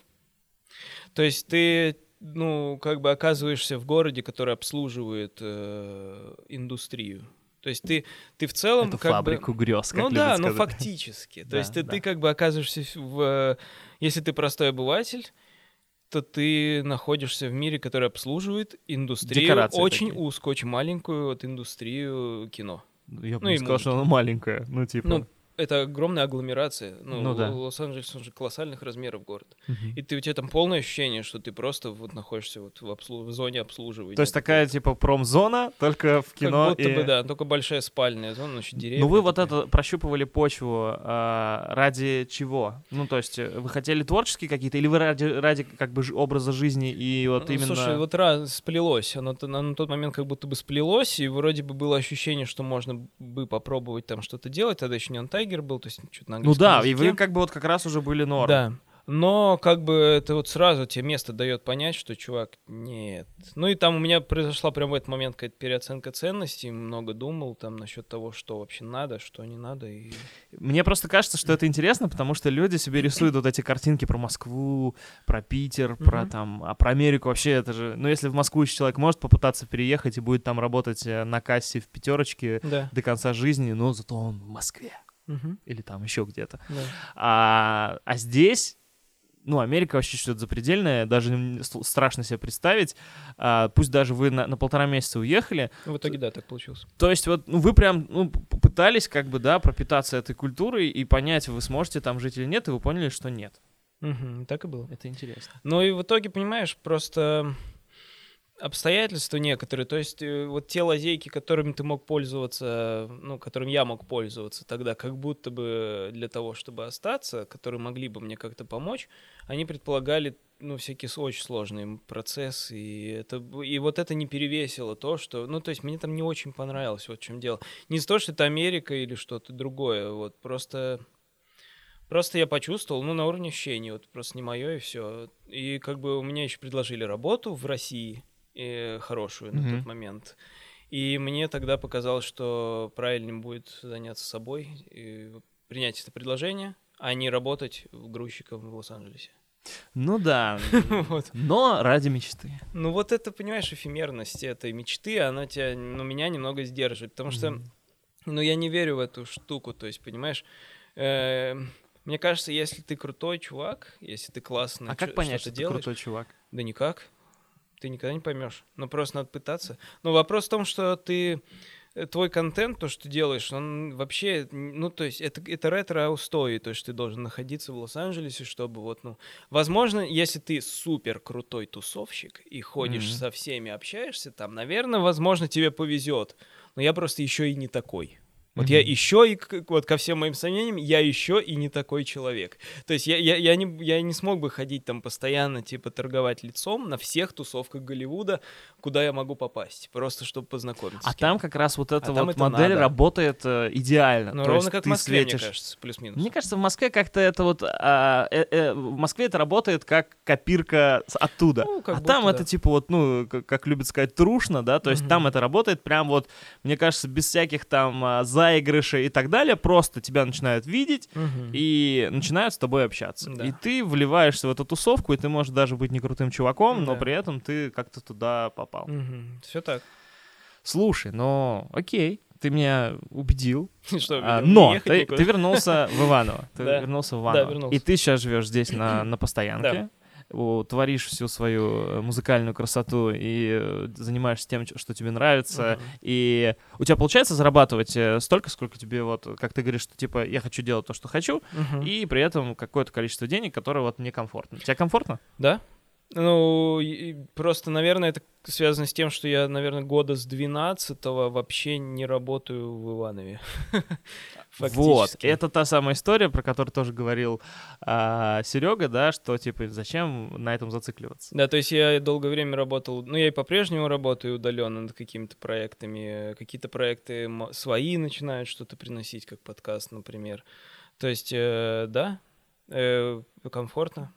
То есть ты, ну, как бы оказываешься в городе, который обслуживает э, индустрию. То есть ты, ты в целом Эту как бы... фабрику грез, как Ну да, ну сказать. фактически. То есть ты, ты как бы оказываешься в- в... Если ты простой обыватель, то ты находишься в мире, который обслуживает индустрию, Декорации очень такие. узкую, очень маленькую вот индустрию кино. Я бы ну не сказал, что она маленькая. Ну, типа... Ну, это огромная агломерация. Ну, Ну да. Лос-Анджелес, он же колоссальных размеров город. мгм. И ты, у тебя там полное ощущение, что ты просто вот находишься вот в, обслу- в зоне обслуживания. То есть такая, типа, промзона, только в кино Как будто и... бы, да, только большая спальная зона, значит, деревья. Ну вы вот это прощупывали почву а, ради чего? Ну то есть э, вы хотели творческие какие-то или вы ради, ради как бы образа жизни и вот Ну, именно... Слушай, вот раз сплелось, оно т- на, тот момент как будто бы сплелось, и вроде бы было ощущение, что можно бы попробовать там что-то делать, тогда еще не Тайгер был, то есть что-то на ну да, и языке. вы как бы вот как раз уже были норм. Да. Но как бы это вот сразу тебе место дает понять, что чувак, нет. Ну и там у меня произошла прямо в этот момент какая-то переоценка ценностей, много думал там насчет того, что вообще надо, что не надо. И... Мне просто кажется, что это интересно, потому что люди себе рисуют вот эти картинки про Москву, про Питер, про Мгм. там, а про Америку вообще это же... Ну если в Москву еще человек может попытаться переехать и будет там работать э, на кассе в пятерочке Да. до конца жизни, но зато он в Москве Мгм. или там еще где-то. Да. А, а здесь, ну, Америка вообще что-то запредельное, даже страшно себе представить. А, пусть даже вы на, на полтора месяца уехали. В итоге, да, так получилось. То есть вот ну, вы прям ну, пытались как бы, да, пропитаться этой культурой и понять, вы сможете там жить или нет, и вы поняли, что нет. Мгм, так и было. Это интересно. Ну и в итоге, понимаешь, просто обстоятельства некоторые, то есть э, вот те лазейки, которыми ты мог пользоваться, ну, которым я мог пользоваться тогда, как будто бы для того, чтобы остаться, которые могли бы мне как-то помочь, они предполагали, ну, всякие очень сложные процессы, и, это, и вот это не перевесило то, что, ну, то есть мне там не очень понравилось, вот в чем дело. Не из-за того, что это Америка или что-то другое, вот, просто... Просто я почувствовал, ну, на уровне ощущений, вот просто не мое и все. И как бы у меня еще предложили работу в России, э, хорошую на Мгм. тот момент. И мне тогда показалось, что правильнее будет заняться собой, и принять это предложение, а не работать грузчиком в Лос-Анджелесе. Ну да, <laughs> Вот. но ради мечты. Ну вот это, понимаешь, эфемерность этой мечты, она тебя, ну, меня немного сдерживает, потому что, Мгм. ну, я не верю в эту штуку, то есть, понимаешь, э, Мне кажется, если ты крутой чувак, если ты классно А как понять, что ты делаешь, крутой чувак? да никак. Ты никогда не поймешь. Ну, просто надо пытаться. Но вопрос в том, что ты э, твой контент, то, что ты делаешь, он вообще, ну, то есть это, это ретро-устои, то есть ты должен находиться в Лос-Анджелесе, чтобы вот, ну, возможно, если ты супер крутой тусовщик и ходишь Мгм. со всеми, общаешься там, наверное, возможно, тебе повезет, но я просто еще и не такой. Вот я Мгм. еще и вот ко всем моим сомнениям, я еще и не такой человек. То есть я, я, я, не, я не смог бы ходить там постоянно, типа, торговать лицом на всех тусовках Голливуда, куда я могу попасть, просто чтобы познакомиться. А там как раз вот эта А вот модель надо. работает э, идеально. Ну, То ровно есть как в Москве, светишь. мне кажется, плюс-минус. Мне кажется, в Москве как-то это вот... а, э, э, в Москве это работает как копирка оттуда. Ну, как а будто там да. это типа вот, ну, как, как любят сказать, трушно, да, то есть Мгм. там это работает прям вот, мне кажется, без всяких там а, заигрышей и так далее, просто тебя начинают видеть Мгм. и начинают с тобой общаться. Да. И ты вливаешься в эту тусовку, и ты можешь даже быть не крутым чуваком, но Да. при этом ты как-то туда попал. Все так. Слушай, ну, окей, ты меня убедил. <laughs> Что, А, но ты, ты вернулся в Иваново. Ты <laughs> Да. вернулся в Да, Иваново. вернулся. И ты сейчас живешь здесь на, на <clears throat> постоянке. о, Творишь всю свою э, музыкальную красоту и э, занимаешься тем, что тебе нравится. Мгм. И у тебя получается зарабатывать э, столько, сколько тебе вот, как ты говоришь, что типа я хочу делать то, что хочу, Мгм. и при этом какое-то количество денег, которое вот мне комфортно. Тебе комфортно? Да. Ну, просто, наверное, это связано с тем, что я, наверное, года с 12 вообще не работаю в Иванове. <laughs> Вот, это та самая история, про которую тоже говорил Серега, да, что типа зачем на этом зацикливаться. Да, то есть я долгое время работал, ну, я и по-прежнему работаю удаленно над какими-то проектами. Какие-то проекты свои начинают что-то приносить, как подкаст, например. То есть, э, да, э, комфортно,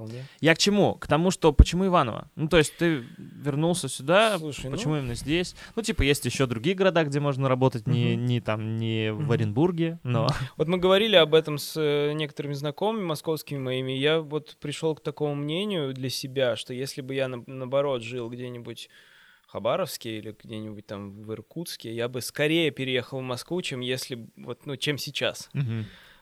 вполне. Я к чему? К тому, что почему Иваново? Ну, то есть ты вернулся сюда, Слушай, ну- почему именно здесь? Ну, типа, есть еще другие города, где можно работать, не, не там, не в. Оренбурге, но... Вот мы говорили об этом с э, некоторыми знакомыми московскими моими. Я вот пришел к такому мнению для себя, что если бы я, на- наоборот, жил где-нибудь Хабаровске или где-нибудь там в Иркутске, я бы скорее переехал в Москву, чем если вот, ну, чем сейчас.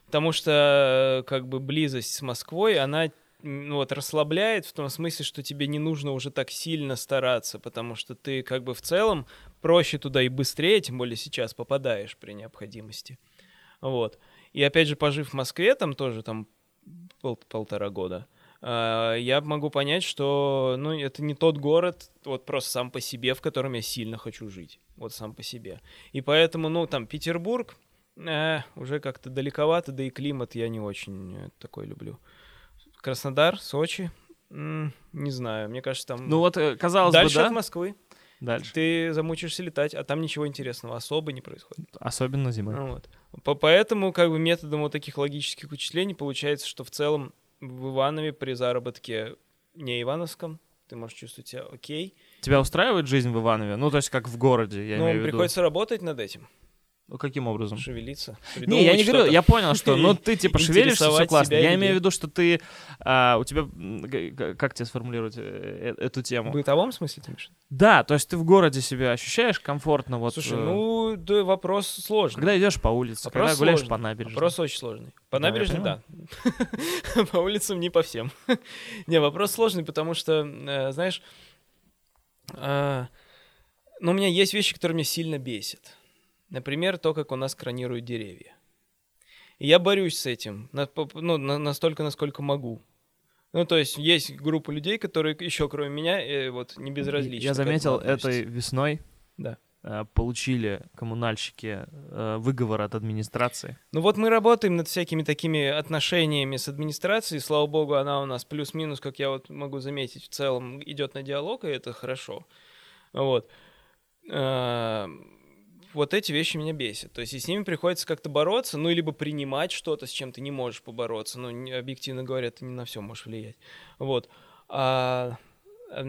Потому что э, как бы близость с Москвой, она ну, вот расслабляет в том смысле, что тебе не нужно уже так сильно стараться, потому что ты как бы в целом проще туда и быстрее, тем более сейчас попадаешь при необходимости. Вот. И опять же, пожив в Москве, там тоже там пол- полтора года, а, я могу понять, что ну, это не тот город, вот просто сам по себе, в котором я сильно хочу жить. Вот сам по себе. И поэтому, ну, там, Петербург, э, уже как-то далековато, да и климат я не очень э, такой люблю. Краснодар, Сочи, м, не знаю, мне кажется, там Ну вот, э, казалось дальше бы, да? от Москвы. Дальше. Ты замучишься летать, а там ничего интересного особо не происходит. Особенно зимой. Ну вот. По- Поэтому, как бы, методом вот таких логических вычислений получается, что в целом в Иванове при заработке не ивановском ты можешь чувствовать себя окей. Тебя устраивает жизнь в Иванове? Ну, то есть как в городе, я Но имею в виду. приходится работать над этим, Ну, каким образом? шевелиться. Не, я не говорю, я понял, что, ну, ты, типа, <laughs> шевелишься, все классно. Я имею в виду, что ты, а, у тебя, как тебе сформулировать э, э, эту тему? В бытовом смысле ты имеешь? Да, то есть ты в городе себя ощущаешь комфортно, вот. Слушай, э, ну, да, вопрос сложный. Когда идешь по улице, Вопрос когда гуляешь сложный. по набережной. Вопрос очень сложный. По Да, набережной, да. <laughs> По улицам не по всем. <laughs> Не, вопрос сложный, потому что, э, знаешь, э, ну, у меня есть вещи, которые меня сильно бесят. Например, то, как у нас кранируют деревья. И я борюсь с этим, ну, на- настолько, насколько могу. Ну, то есть есть группа людей, которые еще кроме меня, э, вот, не безразличны. Я заметил, этой весной Да. э, получили коммунальщики э, выговор от администрации. Ну вот мы работаем над всякими такими отношениями с администрацией. Слава богу, она у нас плюс-минус, как я вот могу заметить, в целом идет на диалог, и это хорошо. Вот. А, Вот эти вещи меня бесят. То есть и с ними приходится как-то бороться, ну, либо принимать что-то, с чем ты не можешь побороться. Ну, объективно говоря, ты не на все можешь влиять. Вот. А,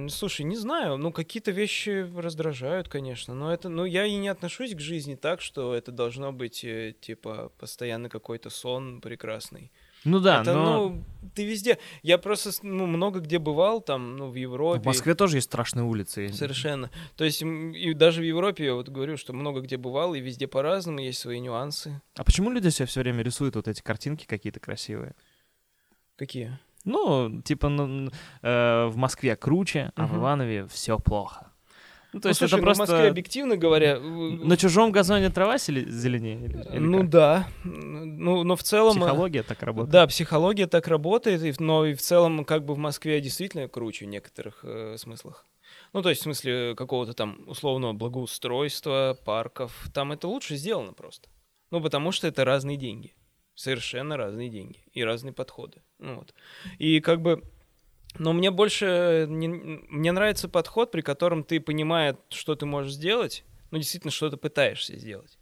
слушай, не знаю, ну, какие-то вещи раздражают, конечно, но это, ну, я и не отношусь к жизни так, что это должно быть, э, типа, постоянно какой-то сон прекрасный. Ну да, это, но... ну, ты везде. Я просто ну, много где бывал, там, ну, в Европе. В Москве тоже есть страшные улицы. Совершенно. То есть, и даже в Европе, я вот говорю, что много где бывал, и везде по-разному, есть свои нюансы. А почему люди себе все время рисуют вот эти картинки какие-то красивые? Какие? Ну, типа, ну, э, в Москве круче, а в Мгм. Иванове все плохо. Ну, то ну, есть слушай, это ну, просто... в Москве, объективно говоря... На чужом газоне трава зеленее? Или, или ну как? да. Ну, но в целом... э, Психология так работает. Да, психология так работает, но и в целом как бы в Москве действительно круче в некоторых э, смыслах. Ну, то есть в смысле какого-то там условного благоустройства, парков. Там это лучше сделано просто. Ну, потому что это разные деньги. Совершенно разные деньги и разные подходы. Ну, вот. И как бы... Но мне больше... не- мне нравится подход, при котором ты, понимая, что ты можешь сделать, ну, действительно, что ты пытаешься сделать.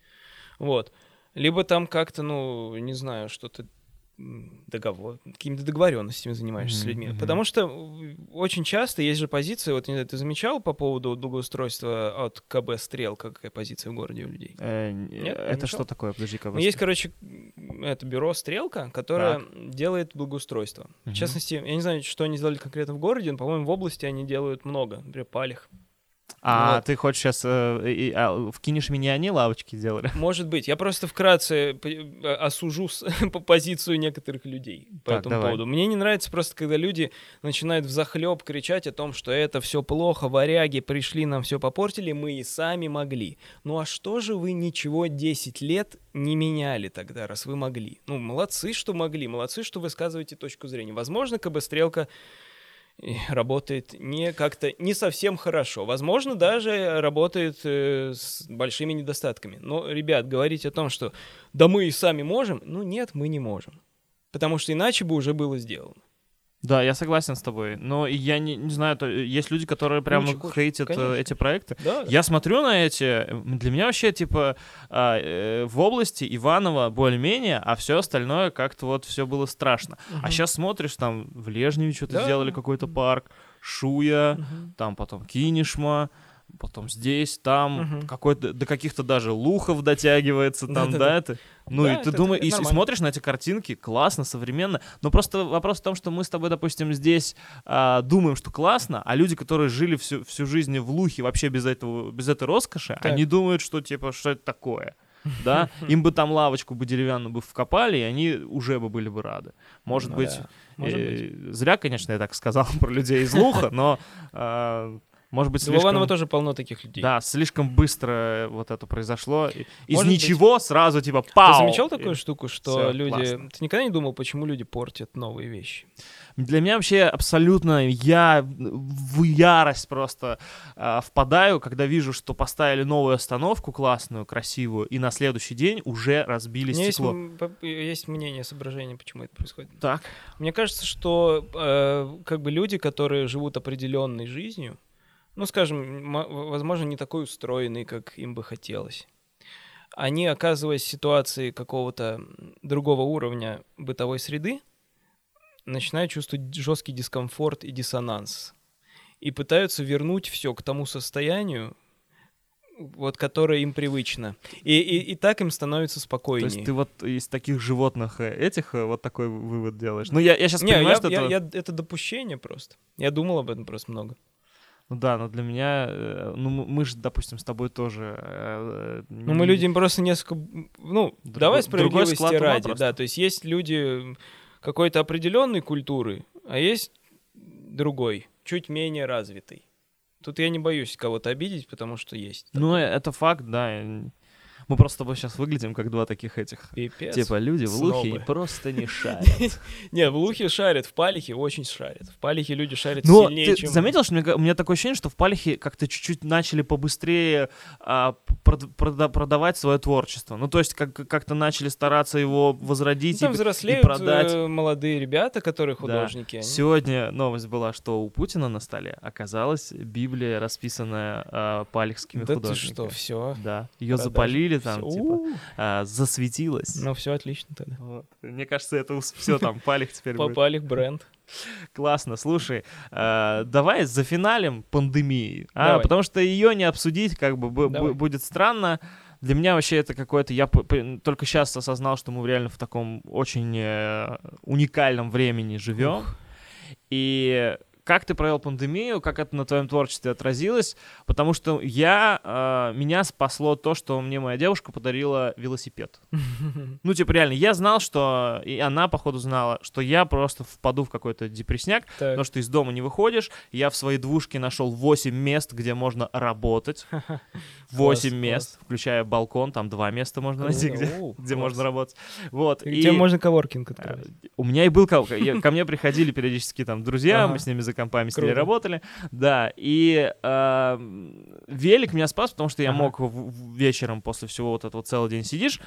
Вот. Либо там как-то, ну, не знаю, что-то договор, какими-то договоренностями занимаешься с Мгм, людьми. мгм. Потому что э, очень часто есть же позиция, вот не знаю, ты замечал по поводу благоустройства от КБ «Стрелка», какая позиция в городе у людей? Э, Нет, не это что такое? Подожди-ка. Ну, есть, короче, это бюро «Стрелка», которое делает благоустройство. Мгм. В частности, я не знаю, что они сделали конкретно в городе, но, по-моему, в области они делают много, например, Палих. А вот. ты хочешь сейчас... вкинешь меня, они лавочки делали? <laughs> Может быть. Я просто вкратце э, осужу с- <laughs> по позицию некоторых людей по Так, этому давай. поводу. Мне не нравится просто, когда люди начинают взахлеб кричать о том, что это все плохо, варяги пришли, нам все попортили, мы и сами могли. Ну а что же вы ничего 10 лет не меняли тогда, раз вы могли? Ну, молодцы, что могли, молодцы, что высказываете точку зрения. Возможно, КБ Стрелка э, <laughs> работает не как-то не совсем хорошо. Возможно, даже работает э, с большими недостатками. Но, ребят, говорить о том, что да мы и сами можем, ну нет, мы не можем. Потому что иначе бы уже было сделано. Да, я согласен с тобой. Но я не, не знаю, то, есть люди, которые прямо хочется, хейтят э, конечно. эти проекты. Да, Я смотрю на эти, для меня вообще, типа, а, э, в области Иванова более-менее, а все остальное как-то вот все было страшно. А Мгм. сейчас смотришь, там в Лежневе что-то Да. сделали, какой-то парк, Шуя, Мгм. там потом Кинешма, потом здесь, там, Мгм. какой-то, до каких-то даже лухов дотягивается, там, да, это? Ну, Да, и ты это- думаешь, это и, и смотришь на эти картинки, классно, современно, но просто вопрос в том, что мы с тобой, допустим, здесь а, думаем, что классно, а люди, которые жили всю, всю жизнь в лухе вообще без этого, без этой роскоши, Так. они думают, что, типа, что это такое? Да, <laughs> им бы там лавочку бы деревянную бы вкопали, и они уже бы были бы рады. Может Ну быть, да, может быть. э, зря, конечно, я так сказал <laughs> про людей из Луха, но а, может быть Да, в Иваново слишком... тоже полно таких людей. Да, слишком быстро вот это произошло. И- Из Может быть. ничего сразу типа Ты пау! замечал И такую штуку, что всё, люди... классно. Ты никогда не думал, почему люди портят новые вещи? Для меня вообще абсолютно я в ярость просто а, впадаю, когда вижу, что поставили новую остановку классную, красивую, и на следующий день уже разбили У меня есть, стекло. м- п- есть мнение, соображение, почему это происходит. Так. Мне кажется, что э, как бы люди, которые живут определенной жизнью, ну, скажем, возможно, не такой устроенный, как им бы хотелось. Они, оказываясь в ситуации какого-то другого уровня бытовой среды, начинают чувствовать жесткий дискомфорт и диссонанс. И пытаются вернуть все к тому состоянию, вот, которое им привычно. И, и, и так им становится То спокойнее. есть ты вот из таких животных э, этих э, вот такой вывод делаешь. Ну, я, я сейчас Не, понимаю, я- что я- это... я- это допущение просто. Я думал об этом просто много. Ну да, но для меня... э, Ну, мы- же, допустим, с тобой тоже... э, Ну, мы люди просто несколько... Ну, Другой- давай справедливости ради. Да, то есть есть люди какой-то определенной культуры, а есть другой, чуть менее развитый. Тут я не боюсь кого-то обидеть, потому что есть. Ну, э, это факт, да. И Мы просто тобой сейчас выглядим как два таких этих... Пипец. Типа люди в лухе снобы. просто не <laughs> шарят. Не, в Лухе шарят, в Палихе очень шарят. В Палихе люди шарят Но сильнее, ты чем... заметил, что у меня такое ощущение, что в Палихе как-то чуть-чуть начали побыстрее а, прод- прода- продавать свое творчество. Ну, то есть как- как-то начали стараться его Ну, возродить там и, и взрослеют продать. э, молодые ребята, которые Да. художники. они- Сегодня новость была, что у Путина на столе оказалась Библия, расписанная а, палихскими Да ты художниками. что, все. Да, ее запалили там, типа, Ну, а, засветилась. все отлично тогда. Вот. Мне кажется, это все там, палих теперь будет. Попали бренд. Классно, слушай, э, давай зафиналим пандемии, а? Давай. потому что ее не обсудить как бы Давай. будет странно, Для меня вообще это какое-то... Я только сейчас осознал, что мы реально в таком очень э, уникальном времени живем. И как ты провел пандемию, как это на твоем творчестве отразилось? Потому что я, э, меня спасло то, что мне моя девушка подарила велосипед. <laughs> Ну, типа, реально, я знал, что, и она, походу, знала, что я просто впаду в какой-то депресняк, Так. потому что из дома не выходишь. Я в своей двушке нашел 8 мест, где можно работать. <laughs> 8 класс. мест, включая балкон, там два места можно найти, где, О, где можно работать. Вот. И Тебе можно коворкинг э, открыть. у меня и был ко, ко мне приходили периодически там друзья, Ага. мы с ними компами с работали, да, и э, велик меня спас, потому что я Ага. мог вечером после всего вот этого целый день сидишь,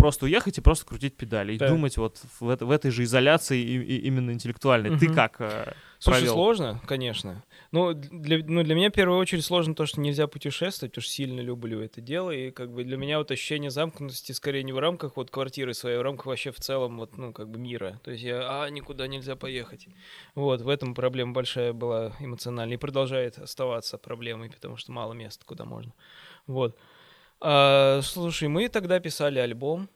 просто уехать и просто крутить педали и Так. думать вот в, это- в этой же изоляции и- и именно интеллектуальной. Ты Мгм. как э, Слушай, провел? сложно, конечно. Ну для, ну, для меня в первую очередь сложно то, что нельзя путешествовать, потому что сильно люблю это дело. И как бы для меня вот ощущение замкнутости скорее не в рамках вот квартиры своей, а в рамках вообще в целом вот, ну, как бы мира. То есть я, а, никуда нельзя поехать. Вот, в этом проблема большая была эмоциональная и продолжает оставаться проблемой, потому что мало мест, куда можно. Вот. А, слушай, мы тогда писали альбом,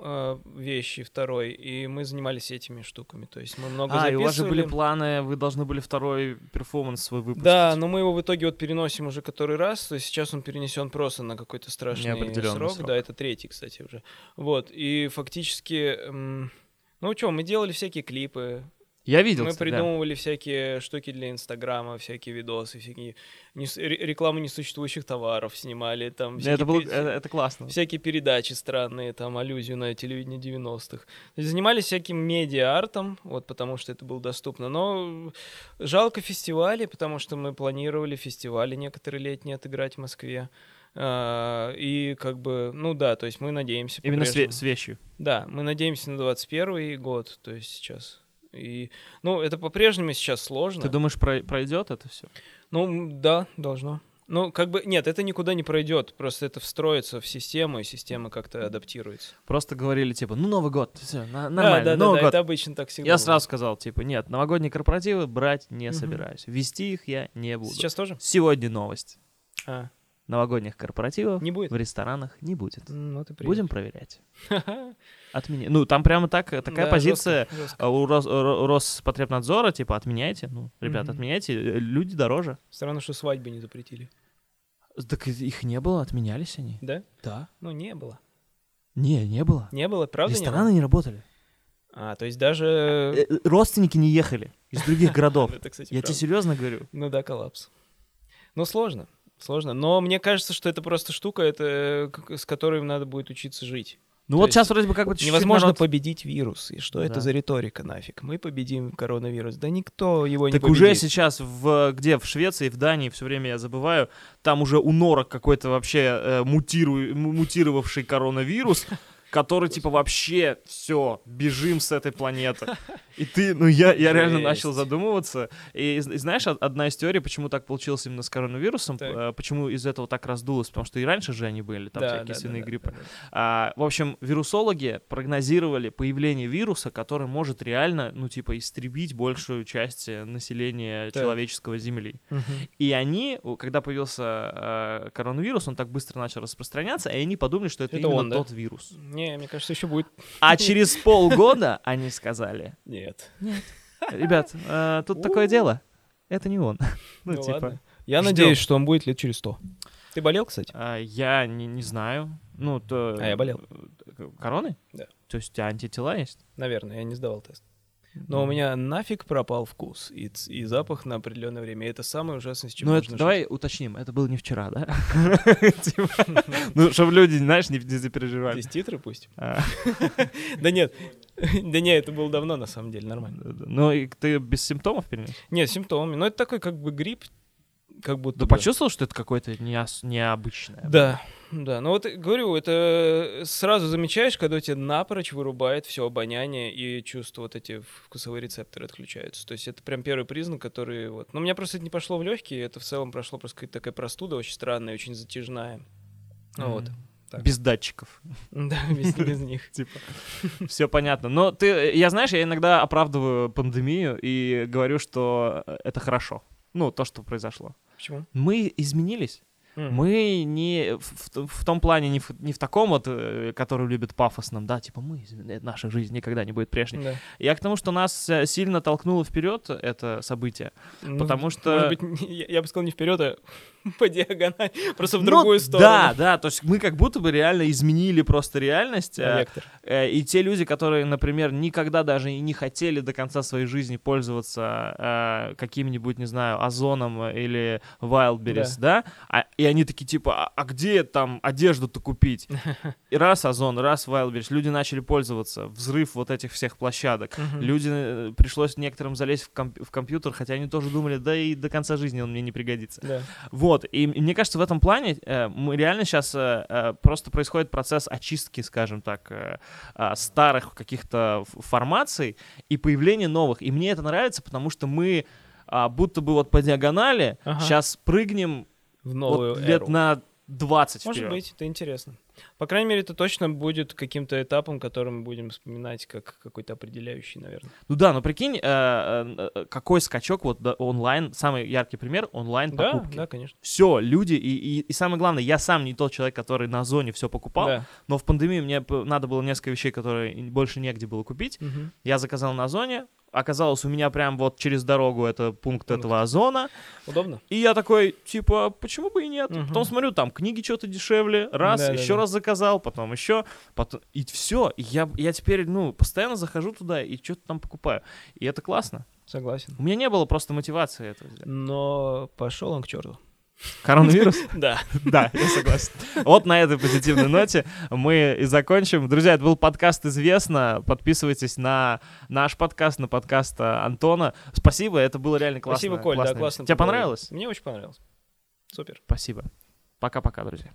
а, вещи второй, и мы занимались этими штуками. То есть мы много А, и у вас же были записывали. планы, вы должны были второй перформанс свой выпустить. Да, но мы его в итоге вот переносим уже который раз, то есть сейчас он перенесен просто на какой-то страшный срок. срок. Да, это третий, кстати, уже. Вот, и фактически, ну что, мы делали всякие клипы, Я видел, мы кстати, да. придумывали всякие штуки для Инстаграма, всякие видосы, всякие нес- ре- рекламу несуществующих товаров снимали, там Это, было, это, это классно. всякие передачи странные, там аллюзию на телевидение 90-х. То есть занимались всяким медиа-артом, вот потому что это было доступно. Но жалко фестивали, потому что мы планировали фестивали некоторые летние отыграть в Москве. А, И как бы, ну да, то есть мы надеемся. Именно с, с вещью. Да, мы надеемся на 21 год, то есть сейчас. И, ну, это по-прежнему сейчас сложно. Ты думаешь, про- пройдет это все? Ну, да, должно. Ну, как бы, нет, это никуда не пройдет, просто это встроится в систему, и система как-то адаптируется. Просто говорили, типа, ну, Новый год, все, Да, нормально, да, да, Новый да, год. это обычно так всегда. Я бывает. сразу сказал, типа, нет, новогодние корпоративы брать не Мгм. собираюсь. Вести их я не буду. Сейчас тоже? Сегодня новость. А, Новогодних корпоративов не будет? в ресторанах не будет. Ну, ты. Будем проверять. <laughs> Отмени... Ну, там прямо так, такая Да, позиция жестко, жестко. а, у Рос- Ро- Роспотребнадзора, типа, отменяйте. Ну, ребят, Мгм. отменяйте, э, люди дороже. Странно, что свадьбы не запретили. Так их не было, отменялись они. Да? Да. Ну, не было. Не, не было. Не было, правда Рестораны не не работали. было? А, то есть даже... Э, э, Родственники не ехали из других городов. <laughs> Я тебе серьезно говорю. Ну да, коллапс. Ну, сложно. Сложно. Но мне кажется, что это просто штука, это, к- с которой надо будет учиться жить. Ну То вот сейчас вроде бы как бы Невозможно народ- победить вирус. И что это Да. за риторика нафиг? Мы победим коронавирус. Да никто его не Так победит. уже сейчас в где в Швеции, в Дании, все время я забываю, там уже у норок какой-то вообще э, мутиру- мутировавший коронавирус, который типа вообще все, бежим с этой планеты. <laughs> И ты, ну я, я реально Жесть. начал задумываться. И, и знаешь, од- одна из теорий, почему так получилось именно с коронавирусом, Так. э, почему из этого так раздулось, потому что и раньше же они были, там Да, всякие да, свиные да, гриппы. да, да. А, в общем, вирусологи прогнозировали появление вируса, который может реально, ну, типа, истребить большую часть э, населения Так. человеческого Земли. Мгм. И они, когда появился э, коронавирус, он так быстро начал распространяться, и они подумали, что это, Это именно он, да? тот вирус. Не, мне кажется, еще будет. А <laughs> через полгода они сказали, Нет. ребят, э, тут такое дело, это не он. <laughs> Ну, Ну типа, ладно. Я ждём. надеюсь, что он будет лет через сто. Ты болел, кстати? а, я не, не знаю. Ну, то... А я болел. Короной? Да. То есть у тебя антитела есть? Наверное, я не сдавал тест. Но у меня нафиг пропал вкус и, и запах на определенное время. И это самое ужасное, с чем Ну, жить. давай уточним, это было не вчера, да? <laughs> Типа, <laughs> Ну, чтобы люди, знаешь, не не запереживали. Здесь титры пусть. А, <laughs> Да нет. Да нет, это было давно, на самом деле, нормально. Ну, и ты без симптомов перенес? Нет, симптомами. Но это такой как бы грипп, как будто Ты почувствовал, что это какое-то необычное? Да, да. Ну вот э, говорю, это сразу замечаешь, когда у тебя напрочь вырубает все обоняние и чувства, вот эти вкусовые рецепторы отключаются. То есть это прям первый признак, который вот... Но у меня просто это не пошло в легкие, это в целом прошло просто какая-то такая простуда очень странная, очень затяжная. Ну Вот. Так. Без датчиков. Да, без, без <laughs> них. Типа, все понятно. Но ты, я знаешь, я иногда оправдываю пандемию и говорю, что это хорошо. Ну, то, что произошло. Почему? Мы изменились. Мгм. Мы не в, в- том плане, не в, не в таком вот, э, который любит пафосном, да, типа мы, э, наша жизнь никогда не будет прежней. Да. Я к тому, что нас э, сильно толкнуло вперед это событие. Ну, Потому что- Может быть, <laughs> я, я бы сказал, не вперед, а <laughs> по диагонали, просто в Ну, другую сторону. Да, да, то есть мы как будто бы реально изменили просто реальность. Э. Э, И те люди, которые, например, никогда даже и не хотели до конца своей жизни пользоваться э, каким-нибудь, не знаю, Озоном или Wildberries, да, А- и они такие типа, а, а где там одежду-то купить? <laughs> И раз Озон, раз Wildberries, люди начали пользоваться, взрыв вот этих всех площадок. Мгм. Люди, э, пришлось некоторым залезть в, комп- в компьютер, хотя они тоже думали, да и до конца жизни он мне не пригодится. Да. Вот, и м- мне кажется, в этом плане э, мы реально сейчас просто происходит процесс очистки, скажем так, э, а, старых каких-то формаций и появления новых. И мне это нравится, потому что мы а, будто бы вот по диагонали Ага. сейчас прыгнем В новую вот лет эру. на 20 Может вперед. быть, это интересно. По крайней мере, это точно будет каким-то этапом, который мы будем вспоминать как какой-то определяющий, наверное. Ну да, но прикинь, э, э, э, какой скачок вот да, онлайн, самый яркий пример онлайн Да, покупки. да, конечно. Все, люди, и, и, и самое главное, я сам не тот человек, который на зоне все покупал, Да. но в пандемию мне надо было несколько вещей, которые больше негде было купить. Мгм. Я заказал на Озоне, оказалось у меня прям вот через дорогу это пункт Пункт. этого Озона, Удобно? и я такой, типа, почему бы и нет? Мгм. Потом смотрю, там книги что-то дешевле, раз, Да-да-да. еще раз заказал, потом еще, потом, и все, я, я теперь, ну, постоянно захожу туда и что-то там покупаю, и это классно. Согласен. У меня не было просто мотивации это сделать. Но пошел он к черту. Коронавирус? <laughs> Да. Да, я согласен. Вот на этой позитивной ноте мы и закончим. Друзья, это был подкаст «Известно». Подписывайтесь на наш подкаст, на подкаст а, Антона. Спасибо, это было реально классно. Спасибо, Коль, да, классно. Тебе понравилось? Мне очень понравилось. Супер. Спасибо. Пока-пока, друзья.